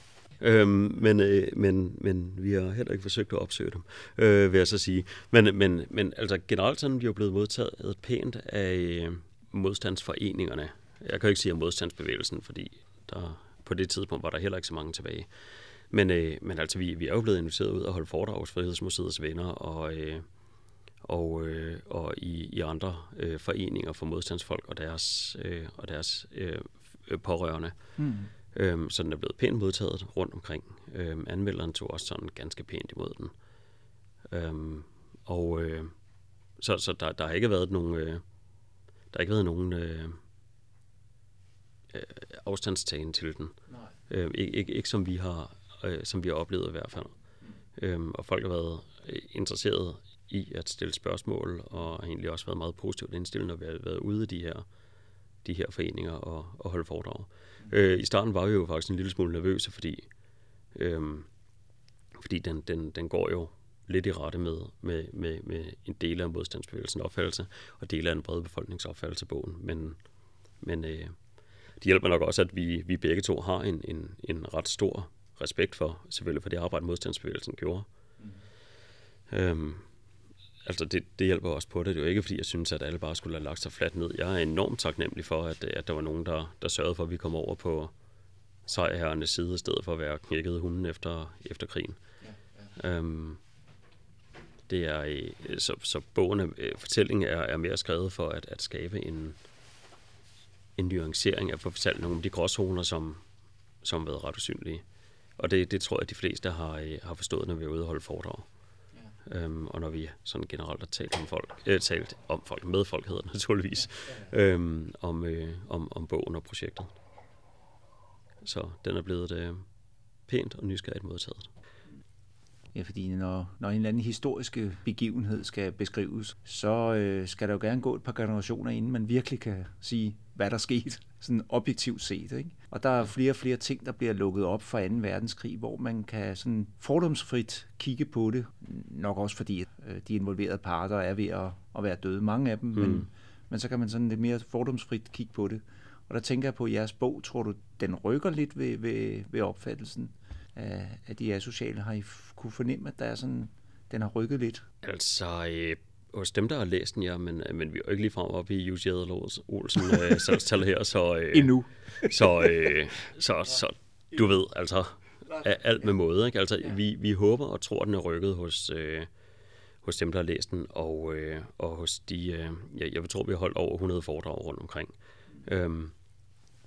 Øhm, men, øh, men, men vi har heller ikke forsøgt at opsøge dem, øh, vil jeg så sige. Men, men, men altså generelt sådan, vi er blevet modtaget pænt af øh, modstandsforeningerne. Jeg kan jo ikke sige om modstandsbevægelsen, fordi der, på det tidspunkt var der heller ikke så mange tilbage. Men, øh, men altså, vi, vi er jo blevet inviteret ud og holde foredrag hos Frihedsmuseets venner, og, øh, og, øh, og i, i andre øh, foreninger for modstandsfolk og deres, øh, og deres øh, pårørende. Mm. Øhm, så den er blevet pænt modtaget rundt omkring. Øhm, anmelderen tog også sådan ganske pænt imod den. Øhm, og øh, så, så der, der har ikke været nogen, øh, der har ikke været nogen øh, øh, afstandstagen til den. Nej. Øh, ikke, ikke, ikke som vi har øh, som vi har oplevet i hvert fald. Mm. Øhm, og folk har været øh, interesseret i at stille spørgsmål, og har egentlig også været meget positivt indstillet, når vi har været ude i de her, de her foreninger og, og holde foredrag. Øh, I starten var vi jo faktisk en lille smule nervøse, fordi, øh, fordi den, den, den går jo lidt i rette med, med, med, med en del af modstandsbevægelsen opfattelse, og dele af en bred befolkningsopfattelse bogen. Men, men øh, det hjælper nok også, at vi, vi begge to har en, en, en ret stor respekt for, selvfølgelig for det arbejde, modstandsbevægelsen gjorde. Mm. Øhm, altså det, det hjælper også på det. Det er jo ikke, fordi jeg synes, at alle bare skulle have lagt sig fladt ned. Jeg er enormt taknemmelig for, at, at der var nogen, der, der sørgede for, at vi kom over på sejrherrenes side, i stedet for at være knækket hunden efter, efter krigen. Ja, ja. Øhm, det er, øh, så, så bogen, øh, fortællingen er, er mere skrevet for at, at skabe en, en nuancering af fortælle nogle af de gråzoner, som, som har været ret usynlige. Og det, det tror jeg, de fleste har, øh, har forstået, når vi er ude og holde foredrag. Øhm, og når vi sådan generelt har talt om folk, øh, talt om folk, med folk hedder det naturligvis. Øhm, om, øh, om, om bogen og projektet. Så den er blevet øh, pænt og nysgerrigt modtaget. Ja, fordi når, når en eller anden historisk begivenhed skal beskrives, så øh, skal der jo gerne gå et par generationer, inden man virkelig kan sige, hvad der skete, sådan objektivt set. Ikke? Og der er flere og flere ting, der bliver lukket op for 2. verdenskrig, hvor man kan sådan fordomsfrit kigge på det. Nok også fordi øh, de involverede parter er ved at, at være døde, mange af dem, mm. men, men så kan man sådan lidt mere fordomsfrit kigge på det. Og der tænker jeg på, jeres bog, tror du, den rykker lidt ved, ved, ved opfattelsen af, af de asociale? Har I kunne fornemme, at der er sådan, den har rykket lidt? Altså, øh, hos dem, der har læst den, ja, men, øh, men vi er jo ikke lige frem op i Jussi Olsen øh, salgstal her, så... Øh, Endnu. så, øh, så, så, du ved, altså, alt med måde, ikke? Altså, vi, vi håber og tror, den er rykket hos, øh, hos dem, der har læst den, og, øh, og hos de, øh, jeg, jeg tror, vi har holdt over 100 foredrag rundt omkring, øh,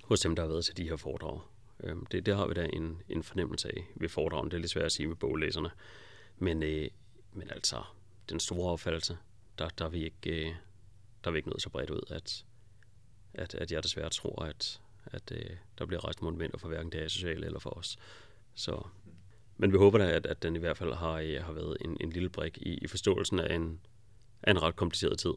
hos dem, der har været til de her foredrag. Øh, det, det har vi da en, en fornemmelse af ved foredragen. Det er lidt svært at sige med boglæserne. Men, øh, men altså, den store opfattelse, der, der, er vi ikke, øh, der er vi ikke nået så bredt ud, at, at, at jeg desværre tror, at, at øh, der bliver rejst monumenter for hverken det sociale eller for os. Så, men vi håber da, at, at den i hvert fald har, øh, har været en, en lille brik i, i forståelsen af en, af en ret kompliceret tid.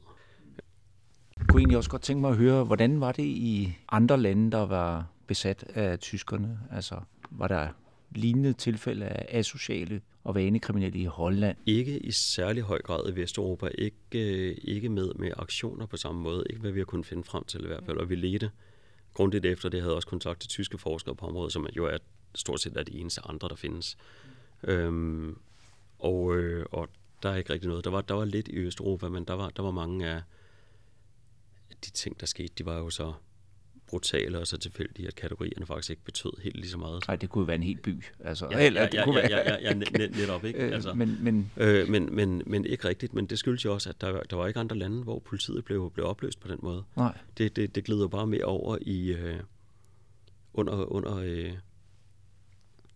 Jeg kunne egentlig også godt tænke mig at høre, hvordan var det i andre lande, der var besat af tyskerne? Altså, var der lignende tilfælde af asociale og vanekriminelle i Holland? Ikke i særlig høj grad i Vesteuropa. Ikke, øh, ikke med, med aktioner på samme måde. Ikke hvad vi har kunnet finde frem til i hvert fald. Og vi ledte grundigt efter det. havde også kontakt til tyske forskere på området, som jo er stort set er de eneste andre, der findes. Øhm, og, øh, og der er ikke rigtig noget. Der var, der var lidt i Østeuropa, men der var, der var mange af de ting, der skete, de var jo så brutale og så tilfældige, at kategorierne faktisk ikke betød helt lige så meget. Nej, det kunne være en hel by. Altså, ja, eller, det ja, kunne ja, være... ja, ja, ja, net, netop ikke. Øh, altså, men, men... Øh, men, men, men ikke rigtigt, men det skyldes jo også, at der, der var ikke andre lande, hvor politiet blev, blev opløst på den måde. Nej. Det, det, det glider bare mere over i øh, under, under, øh,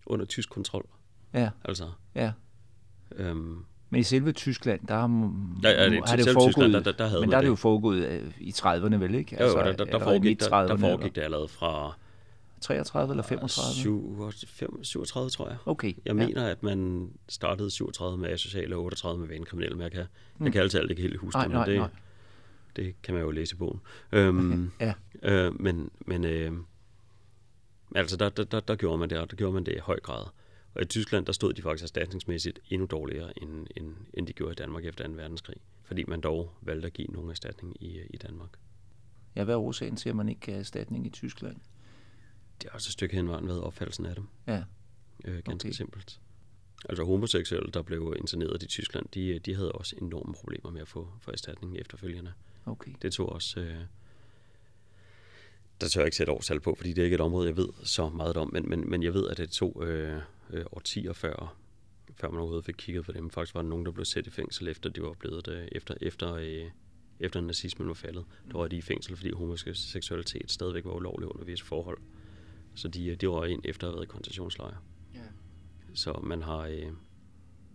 under tysk kontrol. Ja. Altså. Ja. Øhm, men i selve Tyskland, der har, ja, ja, det, har det foregået, Tyskland, der, der, der havde men der er det jo foregået øh, i 30'erne vel, ikke? Altså, jo, der, der, der, foregik, der, der foregik det allerede fra... 33 eller 35? 37, tror jeg. Okay. Jeg ja. mener, at man startede 37 med asociale og 38 med vanekriminelle, men jeg kan, mm. jeg kan altid ikke helt huske nej, det, men det, nej. det kan man jo læse i bogen. Øhm, ja. øh, men men øh, altså, der, der, der, der, gjorde man det, der gjorde man det i høj grad. Og i Tyskland, der stod de faktisk erstatningsmæssigt endnu dårligere, end, end, end de gjorde i Danmark efter 2. verdenskrig. Fordi man dog valgte at give nogen erstatning i, i Danmark. Ja, hvad er årsagen til, at man ikke gav erstatning i Tyskland? Det er også et stykke hen været opfattelsen af dem. Ja. Øh, ganske okay. simpelt. Altså homoseksuelle, der blev interneret i Tyskland, de, de havde også enorme problemer med at få, få erstatning efterfølgende. Okay. Det tog også... Øh, der tør jeg ikke sætte årstal på, fordi det er ikke et område, jeg ved så meget om, men, men, men jeg ved, at det tog øh, øh, årtier før, før man overhovedet fik kigget på dem. Faktisk var der nogen, der blev sat i fængsel, efter de var blevet det, efter, efter, øh, efter nazismen var faldet. Der var de i fængsel, fordi homoseksualitet stadigvæk var ulovlig under visse forhold. Så de, øh, de var ind efter at have været i koncentrationslejre. Ja. Så man har... Øh,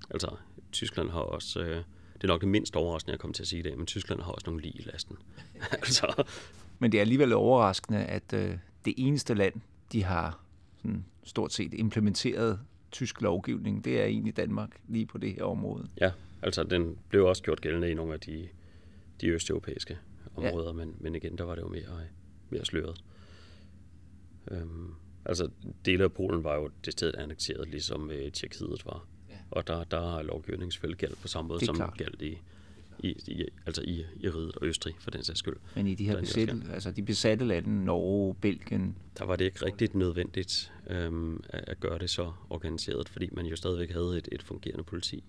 altså, Tyskland har også... Øh, det er nok det mindst overraskende, jeg kommer til at sige det, men Tyskland har også nogle lige i lasten. altså. Men det er alligevel overraskende, at øh, det eneste land, de har sådan stort set implementeret tysk lovgivning, det er egentlig Danmark lige på det her område. Ja, altså den blev også gjort gældende i nogle af de, de østeuropæiske områder, ja. men, men igen, der var det jo mere, mere sløret. Øhm, altså, dele af Polen var jo det sted annekteret, ligesom øh, Tjekkiet var. Ja. Og der, der har lovgivningen selvfølgelig gældt på samme måde, som klart. galt i, i, i, altså i, i Riget og Østrig, for den sags skyld. Men i de her besætte, altså de besatte lande, Norge, Belgien... Der var det ikke rigtigt nødvendigt øhm, at, gøre det så organiseret, fordi man jo stadigvæk havde et, et fungerende politi.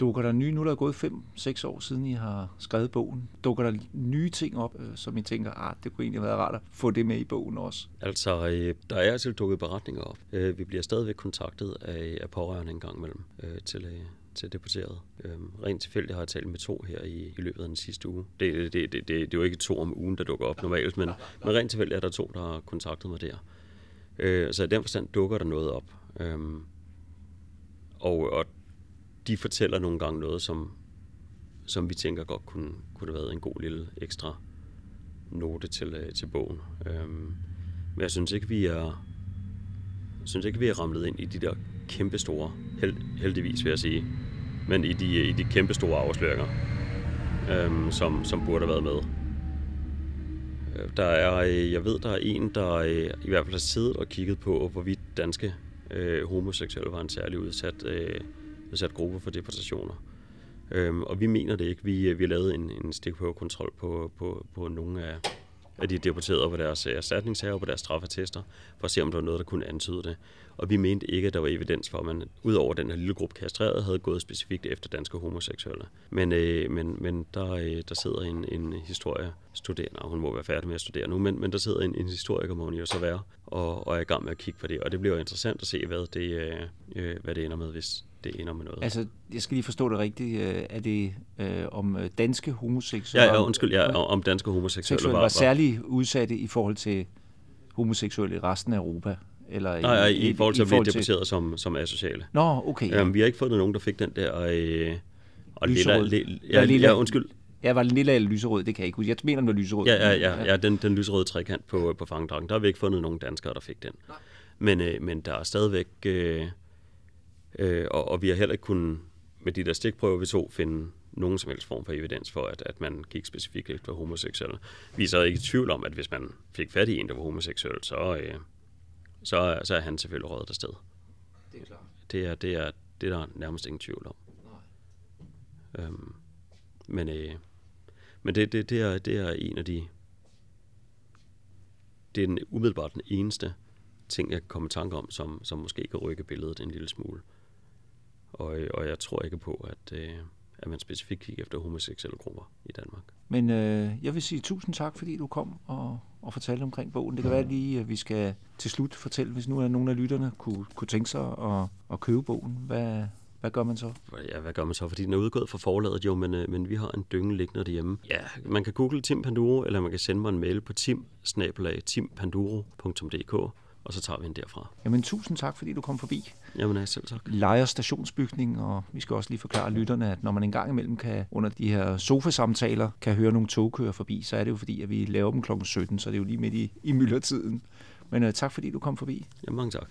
Dukker der nye, nu er der gået 5-6 år siden, I har skrevet bogen, dukker der nye ting op, øh, som I tænker, ah, det kunne egentlig være rart at få det med i bogen også? Altså, øh, der er altså dukket beretninger op. Øh, vi bliver stadigvæk kontaktet af, af pårørende en gang imellem til, til deporteret. Øhm, rent tilfældigt har jeg talt med to her i, i løbet af den sidste uge. Det, det, det, det, det er jo ikke to om ugen, der dukker op normalt, men, men rent tilfældigt er der to, der har kontaktet mig der. Øh, så i den forstand dukker der noget op. Øhm, og, og de fortæller nogle gange noget, som, som vi tænker godt kunne, kunne have været en god lille ekstra note til, øh, til bogen. Øhm, men jeg synes ikke, vi er jeg synes ikke, vi er ramlet ind i de der kæmpe store, held, heldigvis vil jeg sige, men i de, i de kæmpe store afsløringer, øhm, som, som burde have været med. Øh, der er, øh, jeg ved, der er en, der øh, i hvert fald har siddet og kigget på, hvorvidt danske øh, homoseksuelle var en særlig udsat, øh, udsat gruppe for deportationer. Øhm, og vi mener det ikke. Vi, vi har lavet en, en stikprøvekontrol på, på, på nogle af, at de deporterede på deres øh, erstatningshaver, på deres straffetester, for at se, om der var noget, der kunne antyde det. Og vi mente ikke, at der var evidens for, at man ud over den her lille gruppe kastrerede, havde gået specifikt efter danske homoseksuelle. Men, øh, men, men der, øh, der sidder en, en historiestuderende, og hun må være færdig med at studere nu, men, men der sidder en, en historiker, må hun jo så være, og, og er i gang med at kigge på det. Og det bliver interessant at se, hvad det, øh, øh hvad det ender med, hvis det ender med noget. Altså, jeg skal lige forstå det rigtigt. Øh, er det øh, om øh, danske homoseksuelle? Ja, ja undskyld, ja, om danske homoseksuelle var, var, var særlig udsatte i forhold til homoseksuelle i resten af Europa? Eller Nej, ja, i, i forhold til at blive deporteret til... som, som asociale. Nå, okay. Ja. Øhm, vi har ikke fundet nogen, der fik den der... Øh, og lyserød. Lilla, ja, lilla, ja, undskyld. Ja, var den lille eller lyserød? Det kan jeg ikke huske. Jeg mener, den var lyserød. Ja, ja, ja, ja den, den lyserøde trekant på, på fangedragen. Der har vi ikke fundet nogen danskere, der fik den. Nej. Men, øh, men der er stadigvæk... Øh, øh, og, og vi har heller ikke kunnet med de der stikprøver, vi tog, finde nogen som helst form for evidens for, at, at man gik specifikt efter homoseksuelle. Vi er så ikke i tvivl om, at hvis man fik fat i en, der var homoseksuel, så, øh, så, så er han selvfølgelig røget afsted. Det er klart. Det er, det er, det er der nærmest ingen tvivl om. Nej. Øhm, men øh, men det, det, det, er, det er en af de... Det er den, umiddelbart den eneste ting, jeg kan komme i tanke om, som, som måske kan rykke billedet en lille smule. Og, og jeg tror ikke på, at, øh, at man specifikt kigger efter homoseksuelle grupper i Danmark. Men øh, jeg vil sige tusind tak, fordi du kom og, og fortalte omkring bogen. Det kan være lige, at vi skal til slut fortælle, hvis nu er nogen af lytterne kunne, kunne tænke sig at, at købe bogen. Hvad, hvad gør man så? Ja, hvad gør man så? Fordi den er udgået fra forladet jo, men, øh, men vi har en dynge liggende derhjemme. Ja, man kan google Tim Panduro, eller man kan sende mig en mail på tim timpanduro.dk og så tager vi den derfra. Jamen tusind tak, fordi du kom forbi. Jamen ja, selv tak. Lejer stationsbygning, og vi skal også lige forklare lytterne, at når man engang imellem kan, under de her sofasamtaler, kan høre nogle tog køre forbi, så er det jo fordi, at vi laver dem kl. 17, så det er jo lige midt i, i myldretiden. Men uh, tak fordi du kom forbi. Jamen mange tak.